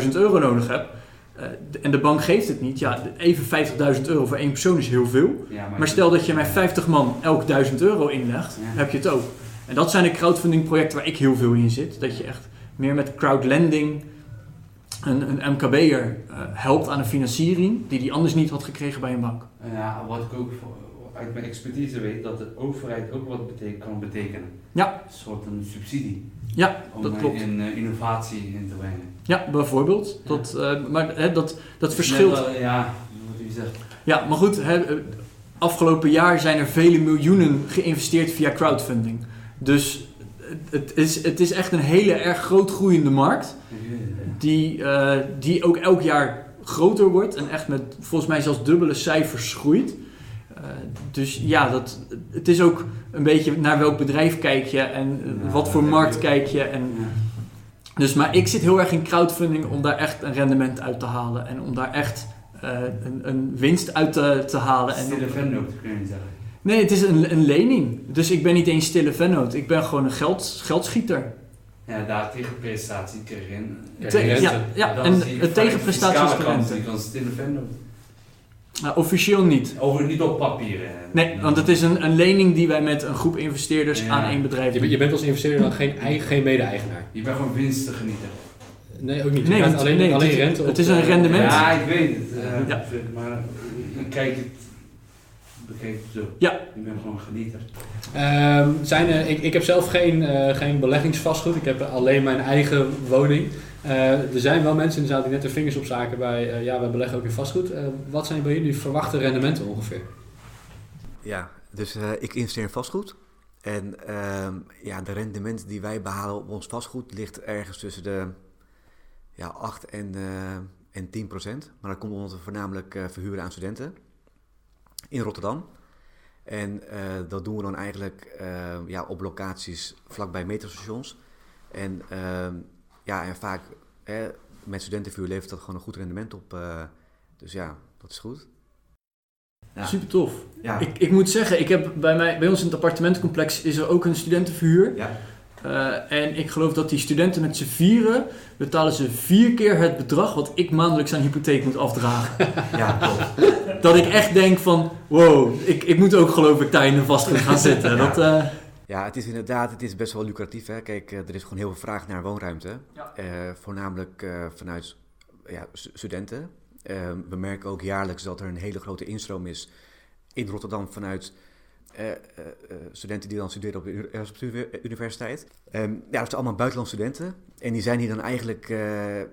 50.000 euro nodig hebt uh, en de bank geeft het niet, ja, even 50.000 euro voor één persoon is heel veel. Ja, maar, maar, stel dat je met 50 man elk 1000 euro inlegt, ja. heb je het ook. En dat zijn de crowdfunding projecten waar ik heel veel in zit. Dat je echt meer met crowdlending een, een MKB'er uh, helpt aan een financiering die hij anders niet had gekregen bij een bank. Ja, wat ik ook uit mijn expertise weet, dat de overheid ook wat betek kan betekenen. Ja. Een soort een subsidie. Ja, om dat klopt. in uh, innovatie in te brengen. Ja, bijvoorbeeld. Ja. Dat, uh, maar hè, dat, dat verschilt. Ja, wat u zegt. Ja, maar goed, hè, afgelopen jaar zijn er vele miljoenen geïnvesteerd via crowdfunding. Dus het is, het is echt een hele erg groot groeiende markt. Die, uh, die ook elk jaar groter wordt en echt met volgens mij zelfs dubbele cijfers groeit. Uh, dus ja, dat, het is ook een beetje naar welk bedrijf kijk je en ja, wat voor markt kijk je. En, ja. Dus, maar ik zit heel erg in crowdfunding om daar echt een rendement uit te halen en om daar echt uh, een, een, winst uit te, te halen. Stille vennoot, kun je zeggen. Nee, het is een, een lening. Dus ik ben niet eens stille vennoot. Ik ben gewoon een geld, geldschieter. Ja, daar tegenprestatie krijg je in. Te, ja, ja, en het tegenprestatie is de rente. Je kan stille vennoot. Nou, officieel niet. Over niet op papier. Hè. Nee, want het is een, een lening die wij met een groep investeerders ja. aan één bedrijf doen. Je, je bent als investeerder dan geen, geen mede-eigenaar? Je bent gewoon winst te genieten. Nee, ook niet. Nee, want, alleen, nee, alleen het, rente het is een rendement. Ja, ik weet het. Uh, ja. Maar ik kijk het Ja. Ik ben gewoon genieter. Um, zijn, uh, ik, ik heb zelf geen, uh, geen beleggingsvastgoed. Ik heb alleen mijn eigen woning. Uh, er zijn wel mensen in de zaal die net de vingers op zaken bij, ja, we beleggen ook in vastgoed. wat zijn bij jullie verwachte rendementen ongeveer? Ja, dus ik investeer in vastgoed. En ja, de rendement die wij behalen op ons vastgoed ligt ergens tussen de ja, 8 en, en 10 procent. Maar dat komt omdat we voornamelijk verhuren aan studenten in Rotterdam. En uh, dat doen we dan eigenlijk uh, ja, op locaties vlakbij metrostations. En, uh, ja, en vaak met studentenvuur levert dat gewoon een goed rendement op. eh, dus ja, dat is goed. Ja. Super tof. Ja. Ik, ik moet zeggen, ik heb bij, mij, bij ons in het appartementencomplex is er ook een studentenverhuur. Ja. Uh, en ik geloof dat die studenten met z'n vieren betalen ze vier keer het bedrag wat ik maandelijks aan hypotheek moet afdragen. Ja, tof. dat ik echt denk van, wow, ik, ik moet ook geloof ik daar in de vastgoed gaan zitten. Ja. Dat, uh... Ja, het is inderdaad het is best wel lucratief. Hè? Kijk, er is gewoon heel veel vraag naar woonruimte. Ja. Uh, voornamelijk vanuit ja, stu- studenten. Ehm, we merken ook jaarlijks dat er een hele grote instroom is in Rotterdam vanuit eh, eh, eh, studenten die dan studeren op de Erasmus Uni- Universiteit. Ehm, ja, dat zijn allemaal buitenlandse studenten. En die zijn hier dan eigenlijk,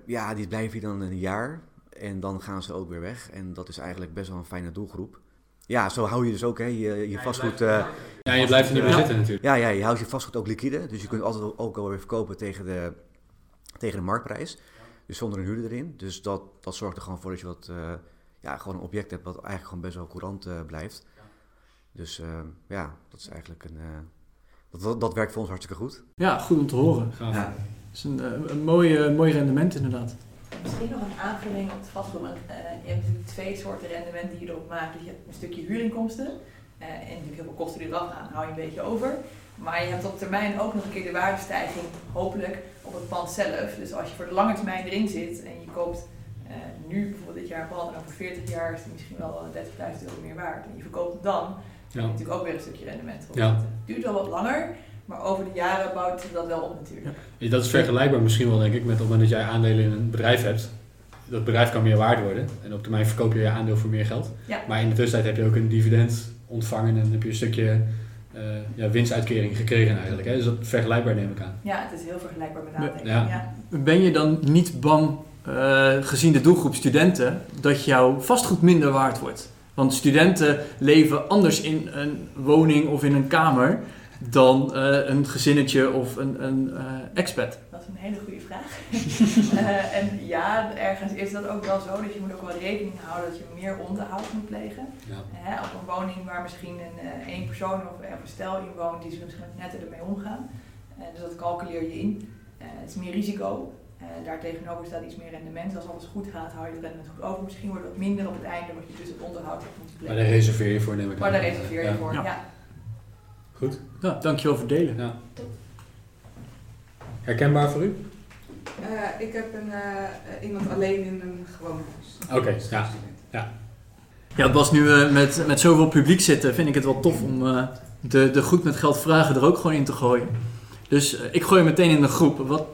ja, die blijven hier dan een jaar. En dan gaan ze ook weer weg. En dat is eigenlijk best wel een fijne doelgroep. Ja, zo hou je dus ook hè, je, je vastgoed... Ja, je blijft er niet meer Ja. zitten natuurlijk. ja, ja, je houdt je vastgoed ook liquide. Dus je kunt altijd ook- alweer verkopen tegen de, tegen de marktprijs. Dus zonder een huurder erin. Dus dat, dat zorgt er gewoon voor dat je wat, ja, gewoon een object hebt wat eigenlijk gewoon best wel courant blijft. Dus eh, ja, dat is eigenlijk een. eh, dat, dat, dat werkt voor ons hartstikke goed. Ja, goed om te horen. Gaaf. Ja. Dat is een, eh, een mooi, mooi rendement inderdaad. Misschien nog een aanvulling op het vastgoed. Want eh, je hebt natuurlijk twee soorten rendement die je erop maakt. Dus je hebt een stukje huurinkomsten. eh, en natuurlijk heel veel kosten die eraf gaan, hou je een beetje over. Maar je hebt op termijn ook nog een keer de waardestijging, hopelijk, op het pand zelf. Dus als je voor de lange termijn erin zit en je koopt eh, nu bijvoorbeeld dit jaar een pand en over 40 jaar is het misschien wel eh, 30.000 euro meer waard. En je verkoopt het dan, Ja. natuurlijk ook weer een stukje rendement Ja. Het duurt wel wat langer, maar over de jaren bouwt zich dat wel op natuurlijk. Ja, Dat is vergelijkbaar misschien wel, denk ik, met op het moment dat jij aandelen in een bedrijf hebt. Dat bedrijf kan meer waard worden. En op termijn verkoop je je aandeel voor meer geld. Ja. Maar in de tussentijd heb je ook een dividend ontvangen en heb je een stukje eh, ja, winstuitkering gekregen eigenlijk. Hè? Dus dat is vergelijkbaar neem ik aan. Ja, het is heel vergelijkbaar met aandelen. Ja. ja. Ben je dan niet bang, eh, gezien de doelgroep studenten, dat jouw vastgoed minder waard wordt? Want studenten leven anders in een woning of in een kamer dan eh, een gezinnetje of een, een eh, expat. Dat is een hele goede vraag. Eh, en ja, ergens is dat ook wel zo. Dus je moet ook wel rekening houden dat je meer onderhoud moet plegen. Ja. Hè, op een woning waar misschien een eh, één persoon of, een stel in woont, die zullen misschien netter ermee omgaan. Dus dat calculeer je in. Eh, het is meer risico. Eh daartegenover staat iets meer rendement. Als alles goed gaat, hou je het rendement goed over. Misschien wordt het wat minder op het einde, wat je dus het onderhoud hebt moeten Maar plegen. daar reserveer je voor neem ik aan. Maar daar reserveer je Ja. voor, Ja. ja. Goed. Ja, dankjewel voor het delen. Ja. Herkenbaar voor u? Eh, ik heb een, eh, iemand alleen in een gewoon huis. Oké, ja. Ja, Bas, nu we met, met zoveel publiek zitten, vind ik het wel tof om eh, de, de goed met geld vragen er ook gewoon in te gooien. Dus ik gooi meteen in de groep. Wat,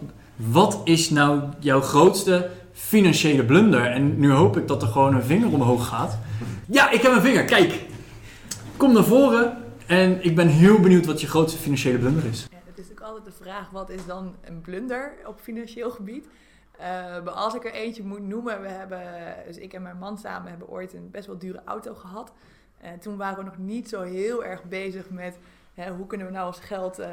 wat is nou jouw grootste financiële blunder? En nu hoop ik dat er gewoon een vinger omhoog gaat. Ja, ik heb een vinger, kijk! Kom naar voren en ik ben heel benieuwd wat je grootste financiële blunder is. Ja, het is natuurlijk altijd de vraag, wat is dan een blunder op financieel gebied? Eh, als ik er eentje moet noemen, we hebben, dus ik en mijn man samen hebben ooit een best wel dure auto gehad. En toen waren we nog niet zo heel erg bezig met hè, hoe kunnen we nou ons geld eh,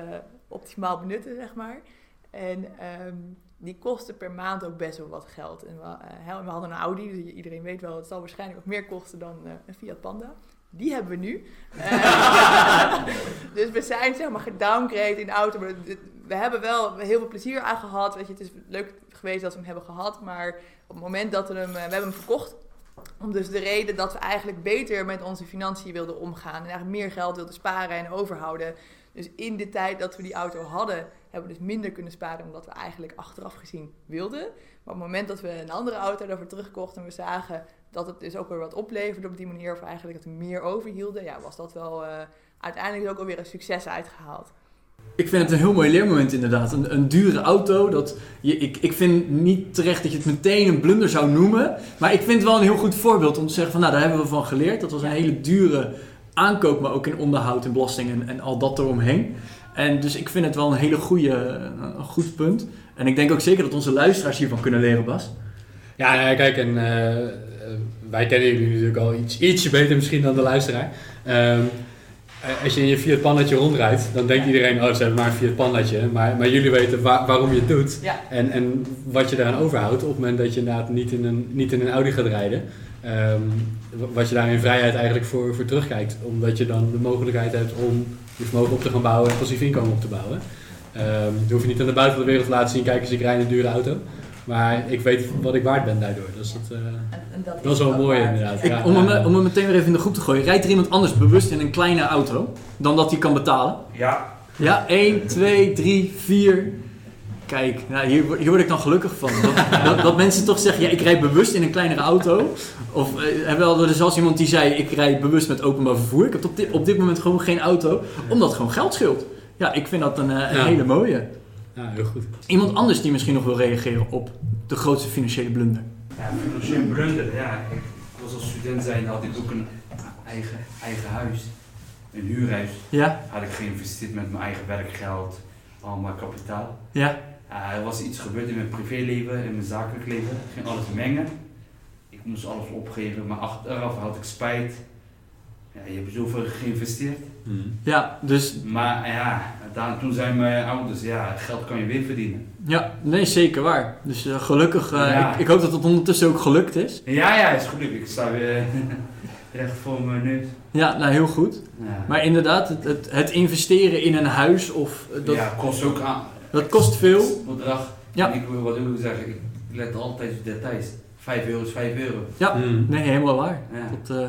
optimaal benutten, zeg maar. En ehm, die kostte per maand ook best wel wat geld. En we, eh, we hadden een Audi, dus iedereen weet wel, het zal waarschijnlijk ook meer kosten dan eh, een Fiat Panda. Die hebben we nu. Eh, dus we zijn zeg maar gedowngrade in de auto. Maar we hebben wel heel veel plezier aan gehad. Weet je, het is leuk geweest dat we hem hebben gehad. Maar op het moment dat we hem... We hebben hem verkocht. Om dus de reden dat we eigenlijk beter met onze financiën wilden omgaan. En eigenlijk meer geld wilden sparen en overhouden. Dus in de tijd dat we die auto hadden, hebben we dus minder kunnen sparen dan dat we eigenlijk achteraf gezien wilden. Maar op het moment dat we een andere auto daarvoor terugkochten en we zagen dat het dus ook weer wat opleverde op die manier, of eigenlijk dat we meer overhielden, ja, was dat wel eh, uiteindelijk ook alweer een succes uitgehaald. Ik vind het een heel mooi leermoment inderdaad. Een, een dure auto. Dat je, ik, ik vind niet terecht dat je het meteen een blunder zou noemen. Maar ik vind het wel een heel goed voorbeeld om te zeggen van nou daar hebben we van geleerd. Dat was een hele dure aankoop, maar ook in onderhoud en belasting en, en al dat eromheen. En dus ik vind het wel een hele goede, een goed punt. En ik denk ook zeker dat onze luisteraars hiervan kunnen leren, Bas. Ja, nou kijk, en eh, eh, wij kennen jullie natuurlijk al iets, ietsje beter misschien dan de luisteraar. Ehm, eh, als je in je Fiat Pandatje rondrijdt, dan denkt Ja. iedereen, oh, ze hebben maar een Fiat Pandatje. Maar, maar jullie weten wa- waarom je het doet Ja, en, en wat je daaraan overhoudt op het moment dat je inderdaad niet in een, niet in een Audi gaat rijden. Ehm, wat je daar in vrijheid eigenlijk voor, voor terugkijkt. Omdat je dan de mogelijkheid hebt om je vermogen op te gaan bouwen en passief inkomen op te bouwen. Ehm dat hoef je niet aan de buiten van de wereld te laten zien, kijk eens, ik rijd in een dure auto. Maar ik weet wat ik waard ben daardoor. Dus dat, eh, en, en dat, dat is wel mooi waard. inderdaad. Ik, Ja, om, hem, om hem meteen weer even in de groep te gooien. Rijdt er iemand anders bewust in een kleine auto dan dat hij kan betalen? Ja, Ja, 1, 2, 3, 4. Kijk, nou, hier, word- hier word ik dan gelukkig van. Dat, dat, dat mensen toch zeggen, ja, ik rijd bewust in een kleinere auto. Of eh, hebben we er zelfs iemand die zei, ik rijd bewust met openbaar vervoer. Ik heb op dit, op dit moment gewoon geen auto, omdat het gewoon geld scheelt. Ja, ik vind dat een, eh, een Ja. hele mooie. Ja, heel goed. Iemand anders die misschien nog wil reageren op de grootste financiële blunder. Ja, financieel blunder. Ja, ik was als student zijn had ik ook een eigen, eigen huis. Een huurhuis. Ja, Had ik geïnvesteerd met mijn eigen werkgeld, allemaal kapitaal. ja, Ja, er was iets gebeurd in mijn privéleven, in mijn zakelijk leven. Ik ging alles mengen. Ik moest alles opgeven, maar achteraf had ik spijt. Ja, je hebt zoveel geïnvesteerd. ja. Dus Maar ja, daar, toen zijn mijn ouders, ja, geld kan je weer verdienen. ja, nee, zeker waar. Dus eh, gelukkig, eh, Ja. ik, ik hoop dat het ondertussen ook gelukt is. Ja, ja, is gelukkig. Ik sta weer recht voor mijn neus. Ja, nou heel goed. Ja. Maar inderdaad, het, het, het investeren in een huis, of, eh, dat, ja, kost ook aan. Dat kost veel. Bedrag. Ja. Ik wil wat wil ik zeggen, ik let altijd op details. 5 euro is 5 euro. Ja, Mm. nee, helemaal waar. Ja. Dat, eh,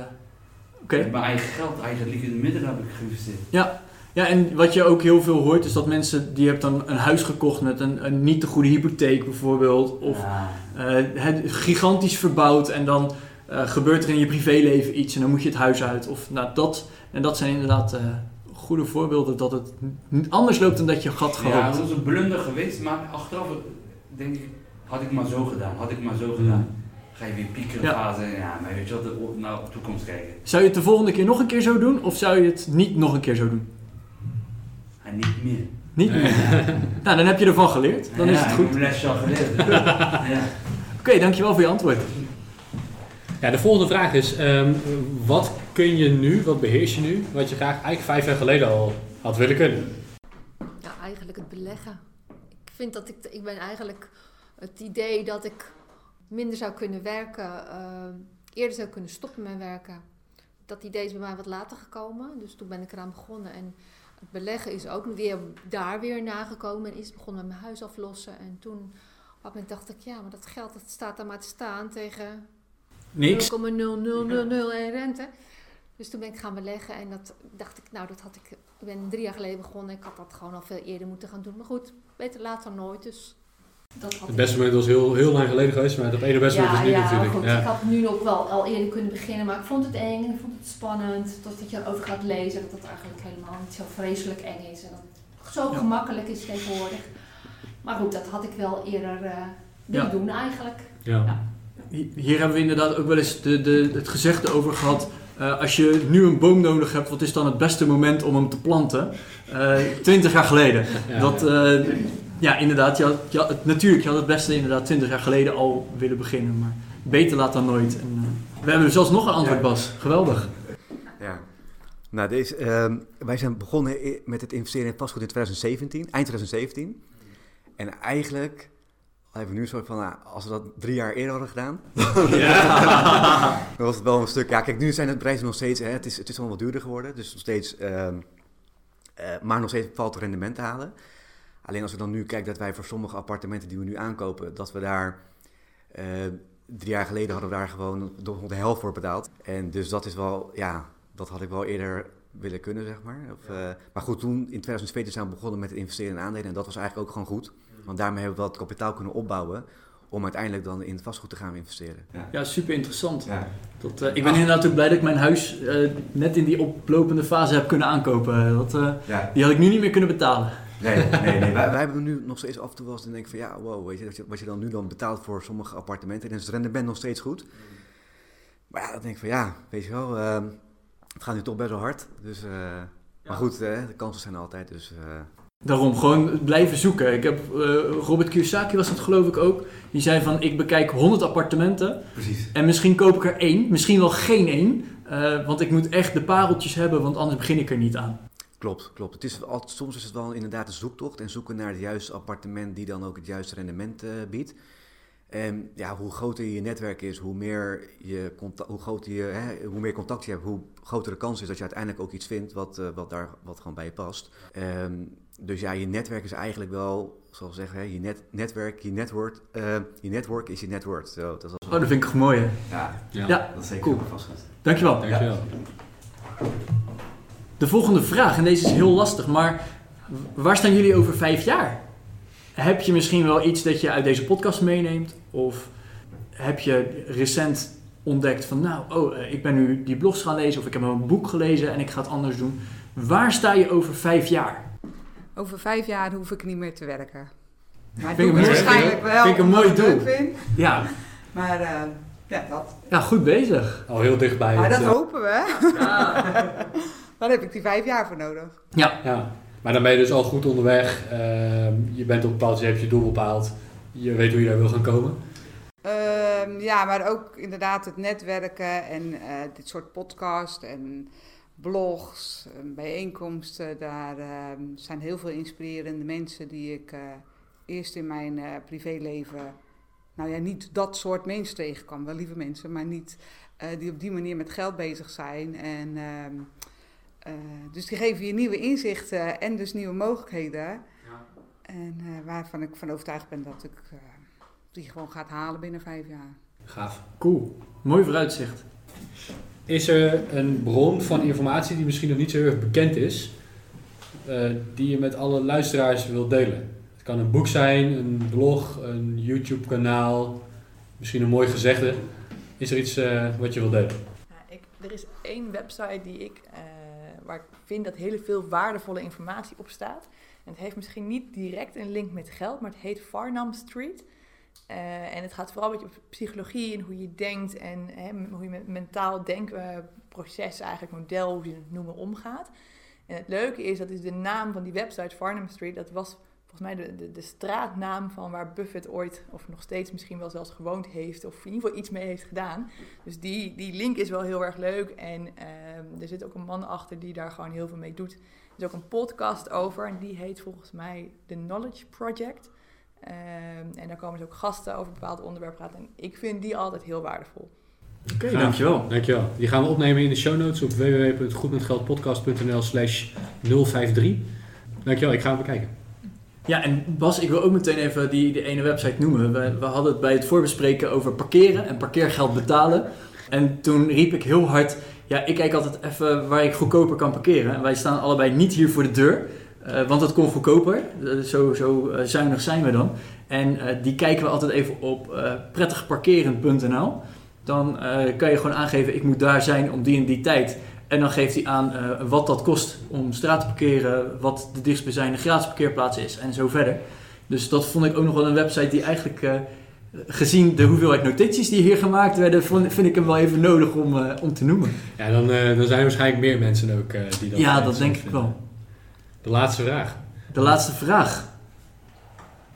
Oké. Mijn eigen geld, eigenlijk in het midden heb ik geïnvesteerd. Ja, en wat je ook heel veel hoort, is dat mensen die hebben dan een huis gekocht met een, een niet te goede hypotheek bijvoorbeeld, of Ja. eh, het gigantisch verbouwd en dan eh, gebeurt er in je privéleven iets en dan moet je het huis uit. Of, nou, dat, en dat zijn inderdaad eh, goede voorbeelden dat het anders loopt dan dat je had Ja, gehoopt. het was een blunder geweest, maar achteraf denk ik, had ik maar zo gedaan, had ik maar zo gedaan. Ga je weer piekeren Ja. fase, ja, maar weet je wat, de- naar de toekomst kijken. Zou je het de volgende keer nog een keer zo doen of zou je het niet nog een keer zo doen? En niet meer. Niet meer. nou, dan heb je ervan geleerd. Dan is Ja, het Ik goed. heb mijn lesje al geleerd. ja. Oké, dankjewel voor je antwoord. Ja, de volgende vraag is, ehm, wat kun je nu, wat beheers je nu, wat je graag eigenlijk vijf jaar geleden al had willen kunnen? Ja, eigenlijk het beleggen. Ik vind dat ik, ik ben eigenlijk het idee dat ik minder zou kunnen werken, eh, eerder zou kunnen stoppen met werken. Dat idee is bij mij wat later gekomen, dus toen ben ik eraan begonnen. En het beleggen is ook weer daar weer nagekomen en is begonnen met mijn huis aflossen. En toen op een dacht ik, ja, maar dat geld dat staat daar maar te staan tegen Niks. 0,0001 rente. Dus toen ben ik gaan beleggen en dat dacht ik, nou dat had ik, ik ben drie jaar geleden begonnen. Ik had dat gewoon al veel eerder moeten gaan doen. Maar goed, beter later dan nooit. Dus dat had Het ik. beste moment was heel, heel lang geleden geweest, maar het ene beste moment ja, is nu ja, natuurlijk. goed. Ja. Ik had nu ook wel al eerder kunnen beginnen, maar ik vond het eng en ik vond het spannend. Totdat je erover gaat lezen, dat het eigenlijk helemaal niet zo vreselijk eng is. En dat het zo Ja. gemakkelijk is tegenwoordig. Maar goed, dat had ik wel eerder eh willen Ja. doen eigenlijk. Ja. Hier hebben we inderdaad ook wel eens de, de, het gezegde over gehad. Eh, als je nu een boom nodig hebt, wat is dan het beste moment om hem te planten? Twintig jaar geleden. Ja. Dat, eh, ja, inderdaad. Je had, je had- natuurlijk, je had het beste inderdaad twintig jaar geleden al willen beginnen. Maar beter laat dan nooit. En, eh, we hebben zelfs nog een antwoord, Bas. Geweldig. Ja. Nou, deze, ehm, wij zijn begonnen met het investeren in vastgoed in 2017, eind 2017. En eigenlijk hebben we nu soort van, nou, als we dat drie jaar eerder hadden gedaan, dan was het wel een stuk. Ja, kijk, nu zijn het prijzen nog steeds, hè, het, is, het is allemaal wat duurder geworden, dus nog steeds, ehm, eh, maar nog steeds valt het rendement te halen. Alleen als we dan nu kijken dat wij voor sommige appartementen die we nu aankopen, dat we daar eh, drie jaar geleden hadden we daar gewoon de helft voor betaald. En dus dat is wel, ja, dat had ik wel eerder willen kunnen, zeg maar. Of, eh, maar goed, toen in 2014 zijn we begonnen met het investeren in aandelen en dat was eigenlijk ook gewoon goed. Want daarmee hebben we wel het kapitaal kunnen opbouwen om uiteindelijk dan in het vastgoed te gaan investeren. Ja, super interessant. Ja. Dat, eh, ik ben inderdaad ook blij dat ik mijn huis eh, net in die oplopende fase heb kunnen aankopen. Dat, eh, Ja. die had ik nu niet meer kunnen betalen. Nee, nee, nee. Wij, wij hebben nu nog steeds af en toe wel eens denk ik van ja, wow, weet je, dat je, wat je dan nu dan betaalt voor sommige appartementen, dan is het rendement nog steeds goed. Maar ja, dan denk ik van ja, weet je wel, ehm, het gaat nu toch best wel hard. Dus, eh, maar goed, de kansen zijn er altijd, dus... Daarom, gewoon blijven zoeken. Ik heb, eh, Robert Kiyosaki was dat geloof ik ook. Die zei van, ik bekijk 100 appartementen Precies. en misschien koop ik er één. Misschien wel geen één. eh, want ik moet echt de pareltjes hebben, want anders begin ik er niet aan. Klopt, klopt. Het is altijd, soms is het wel inderdaad een zoektocht en zoeken naar het juiste appartement die dan ook het juiste rendement eh, biedt. En ja, hoe groter je netwerk is, hoe meer, je conta- hoe, groter je, hè, hoe meer contact je hebt, hoe groter de kans is dat je uiteindelijk ook iets vindt wat, wat, daar, wat gewoon bij je past. Ehm, dus ja, je netwerk is eigenlijk wel, zoals zeggen, hè, je net, netwerk, je network, eh, je network is je network. Zo, dat is Oh, dat vind ik mooi. hè. ja, Ja. Ja, dat is zeker cool. vastgezet. Dankjewel. Dankjewel. De volgende vraag, en deze is heel lastig, maar waar staan jullie over vijf jaar? Heb je misschien wel iets dat je uit deze podcast meeneemt? Of heb je recent ontdekt van, nou, oh, eh, ik ben nu die blogs gaan lezen of ik heb een boek gelezen en ik ga het anders doen. Waar sta je over vijf jaar? Over vijf jaar hoef ik niet meer te werken. Maar Vind ik doe waarschijnlijk wel. vind ik een mooi doel. Ja, Maar eh, ja, dat. Ja, goed bezig. Al heel dichtbij. maar het, dat hopen we. Daar heb ik die vijf jaar voor nodig. Ja, Ja, maar dan ben je dus al goed onderweg. Ehm, je bent op een bepaald, je hebt je doel bepaald. Je weet hoe je daar wil gaan komen. Ehm, ja, maar ook inderdaad het netwerken en eh, dit soort podcast en blogs, en bijeenkomsten. Daar ehm, zijn heel veel inspirerende mensen die ik eh, eerst in mijn eh, privéleven, nou ja, niet dat soort mensen tegenkwam. Wel lieve mensen, maar niet eh, die op die manier met geld bezig zijn. En, ehm, eh, dus die geven je nieuwe inzichten en dus nieuwe mogelijkheden. En eh, waarvan ik van overtuigd ben dat ik eh, die gewoon gaat halen binnen vijf jaar. Gaaf. cool. Mooi vooruitzicht. Is er een bron van informatie die misschien nog niet zo erg bekend is, eh, die je met alle luisteraars wilt delen? Het kan een boek zijn, een blog, een YouTube-kanaal, misschien een mooi gezegde. Is er iets eh, wat je wilt delen? Ja, ik, er is één website die ik, eh, waar ik vind dat heel veel waardevolle informatie op staat. En het heeft misschien niet direct een link met geld, maar het heet Farnham Street. Eh, en het gaat vooral een beetje op psychologie en hoe je denkt en hè, hoe je met mentaal denkproces, eigenlijk model, hoe je het noemen, omgaat. En het leuke is, dat is de naam van die website, Farnham Street, dat was volgens mij de, de, de straatnaam van waar Buffett ooit, of nog steeds misschien wel zelfs gewoond heeft, of in ieder geval iets mee heeft gedaan. Dus die, die link is wel heel erg leuk. En ehm, er zit ook een man achter die daar gewoon heel veel mee doet. Er is ook een podcast over en die heet volgens mij The Knowledge Project. Ehm, en daar komen dus ook gasten over bepaalde onderwerpen praten. En ik vind die altijd heel waardevol. Oké, dankjewel. Dankjewel. Die gaan we opnemen in de show notes op www.goedmetgeldpodcast.nl slash 053. Dankjewel, ik ga hem bekijken. Ja, en Bas, ik wil ook meteen even die, die ene website noemen. We, we hadden het bij het voorbespreken over parkeren en parkeergeld betalen. En toen riep ik heel hard, ja, ik kijk altijd even waar ik goedkoper kan parkeren. En wij staan allebei niet hier voor de deur, want dat kon goedkoper. Eh, zo zo eh, zuinig zijn we dan. En eh, die kijken we altijd even op eh prettigparkeren.nl. Dan eh, kan je gewoon aangeven, ik moet daar zijn om die en die tijd. En dan geeft hij aan eh, wat dat kost om straat te parkeren, wat de dichtstbijzijnde gratis parkeerplaats is en zo verder. Dus dat vond ik ook nog wel een website die eigenlijk, eh, gezien de hoeveelheid notities die hier gemaakt werden, vond, vind ik hem wel even nodig om, eh, om te noemen. Ja, dan, eh, dan zijn er waarschijnlijk meer mensen ook eh, die dat ja, dat denk ik wel. De laatste vraag. De laatste vraag.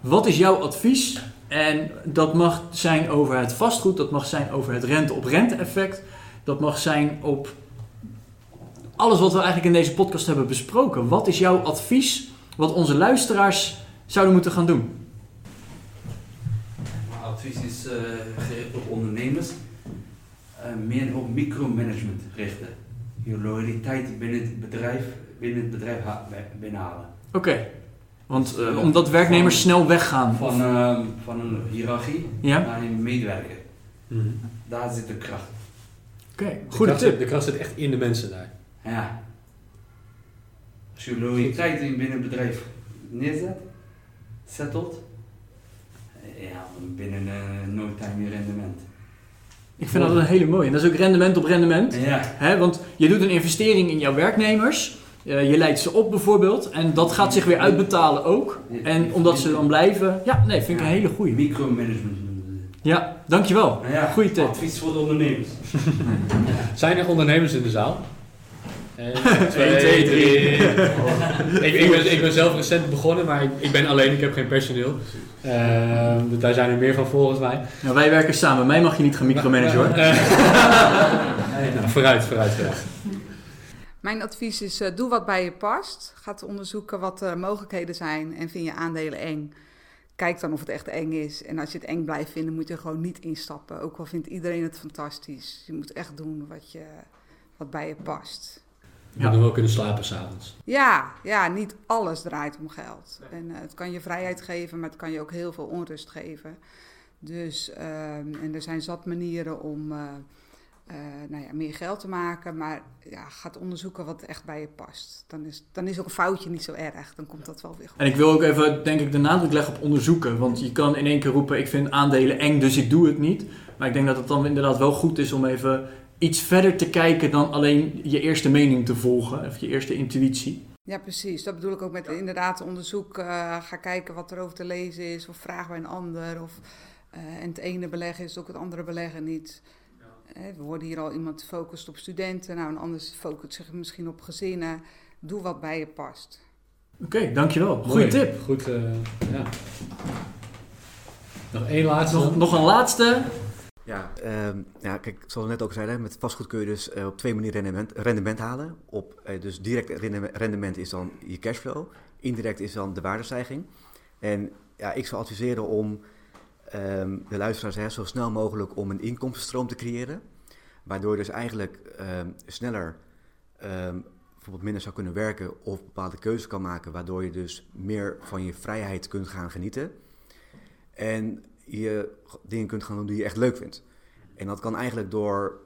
Wat is jouw advies? En dat mag zijn over het vastgoed, dat mag zijn over het rente-op-rente effect, dat mag zijn op alles wat we eigenlijk in deze podcast hebben besproken. Wat is jouw advies wat onze luisteraars zouden moeten gaan doen? Mijn advies is eh, gericht op ondernemers. Eh, meer op micromanagement richten. Je loyaliteit binnen het bedrijf, binnen het bedrijf ha- binnenhalen. Oké, want eh, omdat werknemers snel weggaan. Van, ehm, van een hiërarchie Ja, naar een medewerker. Mhm. Daar zit de kracht. oké, De goede kracht zit- tip. De kracht zit echt in de mensen daar. Ja. Als je loyaliteit in binnen het bedrijf neerzet, settelt, ja, binnen uh, no time je rendement. Ik vind dat een hele mooie. En dat is ook rendement op rendement. Ja, Hè, want je doet een investering in jouw werknemers. Eh, je leidt ze op bijvoorbeeld. En dat gaat zich weer uitbetalen ook. En omdat ze dan blijven. Ja, nee, vind ik een hele goeie. Micromanagement Ja, dankjewel. ze. Ja, Goeie tip. Advies voor de ondernemers. Zijn er ondernemers in de zaal? Eén, twee, twee, drie. ik, ik, ben, ik ben zelf recent begonnen, maar ik, ik ben alleen, ik heb geen personeel. Ehm, dus daar zijn er meer van volgens mij. Nou, wij werken samen. Mij mag je niet gaan micromanagen hoor. Eh, nou, vooruit, vooruit, vooruit. Mijn advies is, eh, doe wat bij je past. Ga onderzoeken wat de mogelijkheden zijn en vind je aandelen eng. Kijk dan of het echt eng is. En als je het eng blijft vinden, moet je er gewoon niet instappen. Ook al vindt iedereen het fantastisch. Je moet echt doen wat, je, wat bij je past. Je moet nog wel kunnen slapen s'avonds. Ja, ja, niet alles draait om geld. En eh, het kan je vrijheid geven, maar het kan je ook heel veel onrust geven. Dus, ehm, en er zijn zat manieren om eh, eh, nou ja, meer geld te maken. Maar ja, ga onderzoeken wat echt bij je past. Dan is, dan is ook een foutje niet zo erg. Dan komt dat wel weer goed. En ik wil ook even, denk ik, de nadruk leggen op onderzoeken. Want je kan in één keer roepen, ik vind aandelen eng, dus ik doe het niet. Maar ik denk dat het dan inderdaad wel goed is om even iets verder te kijken dan alleen je eerste mening te volgen. Of je eerste intuïtie. Ja, precies. Dat bedoel ik ook met inderdaad onderzoek. eh, ga kijken wat er over te lezen is. Of vraag bij een ander. Of Eh, en het ene beleggen is ook het andere beleggen niet. Eh, we hoorden hier al iemand focust op studenten, nou een ander focust zich misschien op gezinnen. Doe wat bij je past. Oké, dankjewel. Goeie Mooi. tip. Goed, eh, ja. Nog één laatste. Nog, nog een laatste. Ja, ehm, ja, kijk, zoals we net ook zeiden, met vastgoed kun je dus eh, op twee manieren rendement, rendement halen. Op, eh, dus direct rende- rendement is dan je cashflow, indirect is dan de waardestijging. En ja, ik zou adviseren om ehm, de luisteraars hè, zo snel mogelijk om een inkomstenstroom te creëren. Waardoor je dus eigenlijk ehm, sneller ehm, bijvoorbeeld minder zou kunnen werken of bepaalde keuzes kan maken. Waardoor je dus meer van je vrijheid kunt gaan genieten. En je dingen kunt gaan doen die je echt leuk vindt. En dat kan eigenlijk door,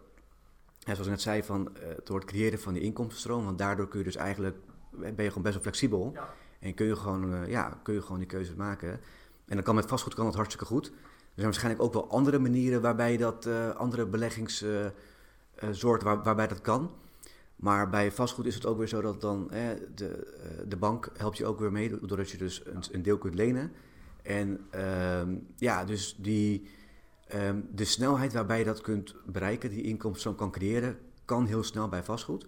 zoals ik net zei, van, eh, door het creëren van die inkomstenstroom. Want daardoor kun je dus eigenlijk, ben je gewoon best wel flexibel. En kun je, gewoon, eh, ja, kun je gewoon die keuzes maken. En dan kan met vastgoed kan dat hartstikke goed. Er zijn waarschijnlijk ook wel andere manieren waarbij dat, eh, andere beleggingssoorten waar, waarbij dat kan. Maar bij vastgoed is het ook weer zo dat dan eh, de, eh, de bank helpt je ook weer mee, doordat je dus een, deel kunt lenen. En ehm, ja, dus die, ehm, de snelheid waarbij je dat kunt bereiken, die inkomstenstroom kan creëren, kan heel snel bij vastgoed.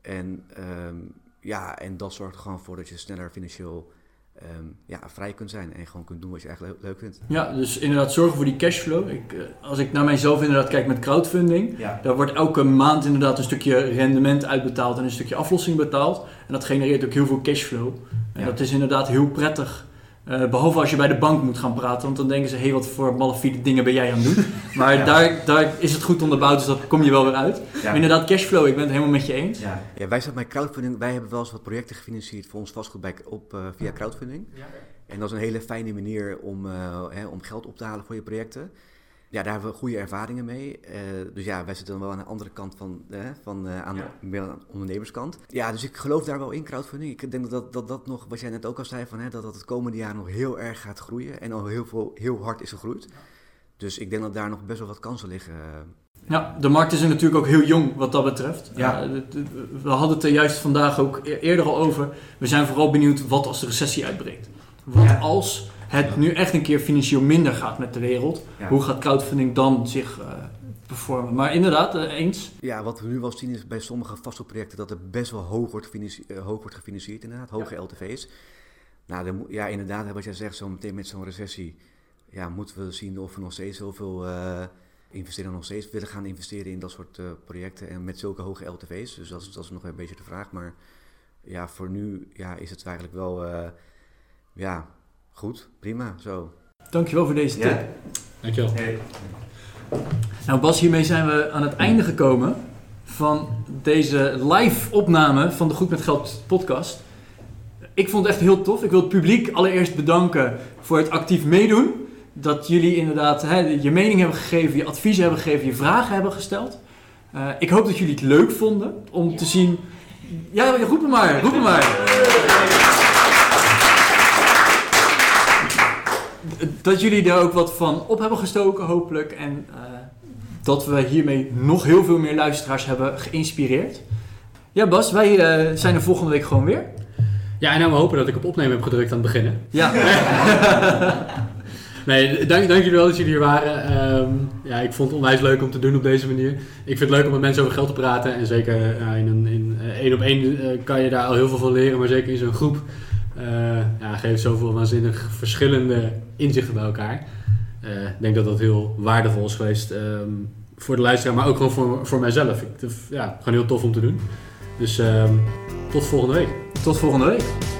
En, ehm, ja, en dat zorgt gewoon voor dat je sneller financieel ehm, ja, vrij kunt zijn en gewoon kunt doen wat je eigenlijk leuk, leuk vindt. Ja, dus inderdaad zorgen voor die cashflow. Ik, eh, als ik naar mijzelf inderdaad kijk met crowdfunding, Ja. daar wordt elke maand inderdaad een stukje rendement uitbetaald en een stukje aflossing betaald. En dat genereert ook heel veel cashflow. En Ja. dat is inderdaad heel prettig. Eh, behalve als je bij de bank moet gaan praten, want dan denken ze, hé, hey, wat voor malafide dingen ben jij aan het doen? Maar Ja. daar, daar is het goed onderbouwd, dus dat kom je wel weer uit. Ja. Maar inderdaad, cashflow, ik ben het helemaal met je eens. Ja. Ja, wij zijn bij crowdfunding, wij hebben wel eens wat projecten gefinancierd voor ons vastgoed bij, op, eh, via crowdfunding. En dat is een hele fijne manier om, eh, hè, om geld op te halen voor je projecten. Ja, daar hebben we goede ervaringen mee. Eh, dus ja, wij zitten dan wel aan de andere kant van, eh, van eh, aan, Ja. meer aan de ondernemerskant. Ja, dus ik geloof daar wel in, crowdfunding. Ik denk dat dat, dat nog, wat jij net ook al zei, van, hè, dat dat het komende jaar nog heel erg gaat groeien. En al heel, veel, heel hard is gegroeid. Dus ik denk dat daar nog best wel wat kansen liggen. Ja, de markt is er natuurlijk ook heel jong wat dat betreft. Ja. We hadden het er juist vandaag ook e- eerder al over. We zijn vooral benieuwd wat als de recessie uitbreekt. Wat Ja. als het nu echt een keer financieel minder gaat met de wereld. Ja. Hoe gaat crowdfunding dan zich eh, performen? Maar inderdaad, eh, eens. Ja, wat we nu wel zien is bij sommige vastgoedprojecten dat er best wel hoog wordt, gefinancierd, eh, hoog wordt gefinancierd, inderdaad, hoge LTV's. Nou, dan, ja, inderdaad, wat jij zegt, zo meteen met zo'n recessie, ja, moeten we zien of we nog steeds zoveel eh investeren, nog steeds willen gaan investeren in dat soort projecten en met zulke hoge LTV's. Dus dat is, dat is nog een beetje de vraag. Maar ja, voor nu ja, is het eigenlijk wel, ja, goed, prima, zo. Dankjewel voor deze tip. Ja. Dankjewel. Hey. Nou Bas, hiermee zijn we aan het einde gekomen van deze live opname van de Goed met Geld podcast. Ik vond het echt heel tof. Ik wil het publiek allereerst bedanken voor het actief meedoen. Dat jullie inderdaad hè, je mening hebben gegeven, je advies hebben gegeven, je vragen hebben gesteld. Eh, ik hoop dat jullie het leuk vonden om te zien... Ja, roep hem maar, roep hem maar. Dat jullie er ook wat van op hebben gestoken, hopelijk. En eh, dat we hiermee nog heel veel meer luisteraars hebben geïnspireerd. Ja, Bas, wij eh, zijn er volgende week gewoon weer. Ja, en nou we hopen dat ik op opnemen heb gedrukt aan het beginnen. Ja, Nee, dank, dank jullie wel dat jullie hier waren. Ehm, ja, ik vond het onwijs leuk om te doen op deze manier. Ik vind het leuk om met mensen over geld te praten. En zeker eh, in een in, één op één kan je daar al heel veel van leren. Maar zeker in zo'n groep ja, geeft zoveel waanzinnig verschillende inzichten bij elkaar. Eh, ik denk dat dat heel waardevol is geweest ehm, voor de luisteraar, maar ook gewoon voor, voor mijzelf. Ik, ja, gewoon heel tof om te doen. Dus ehm, tot volgende week. tot volgende week.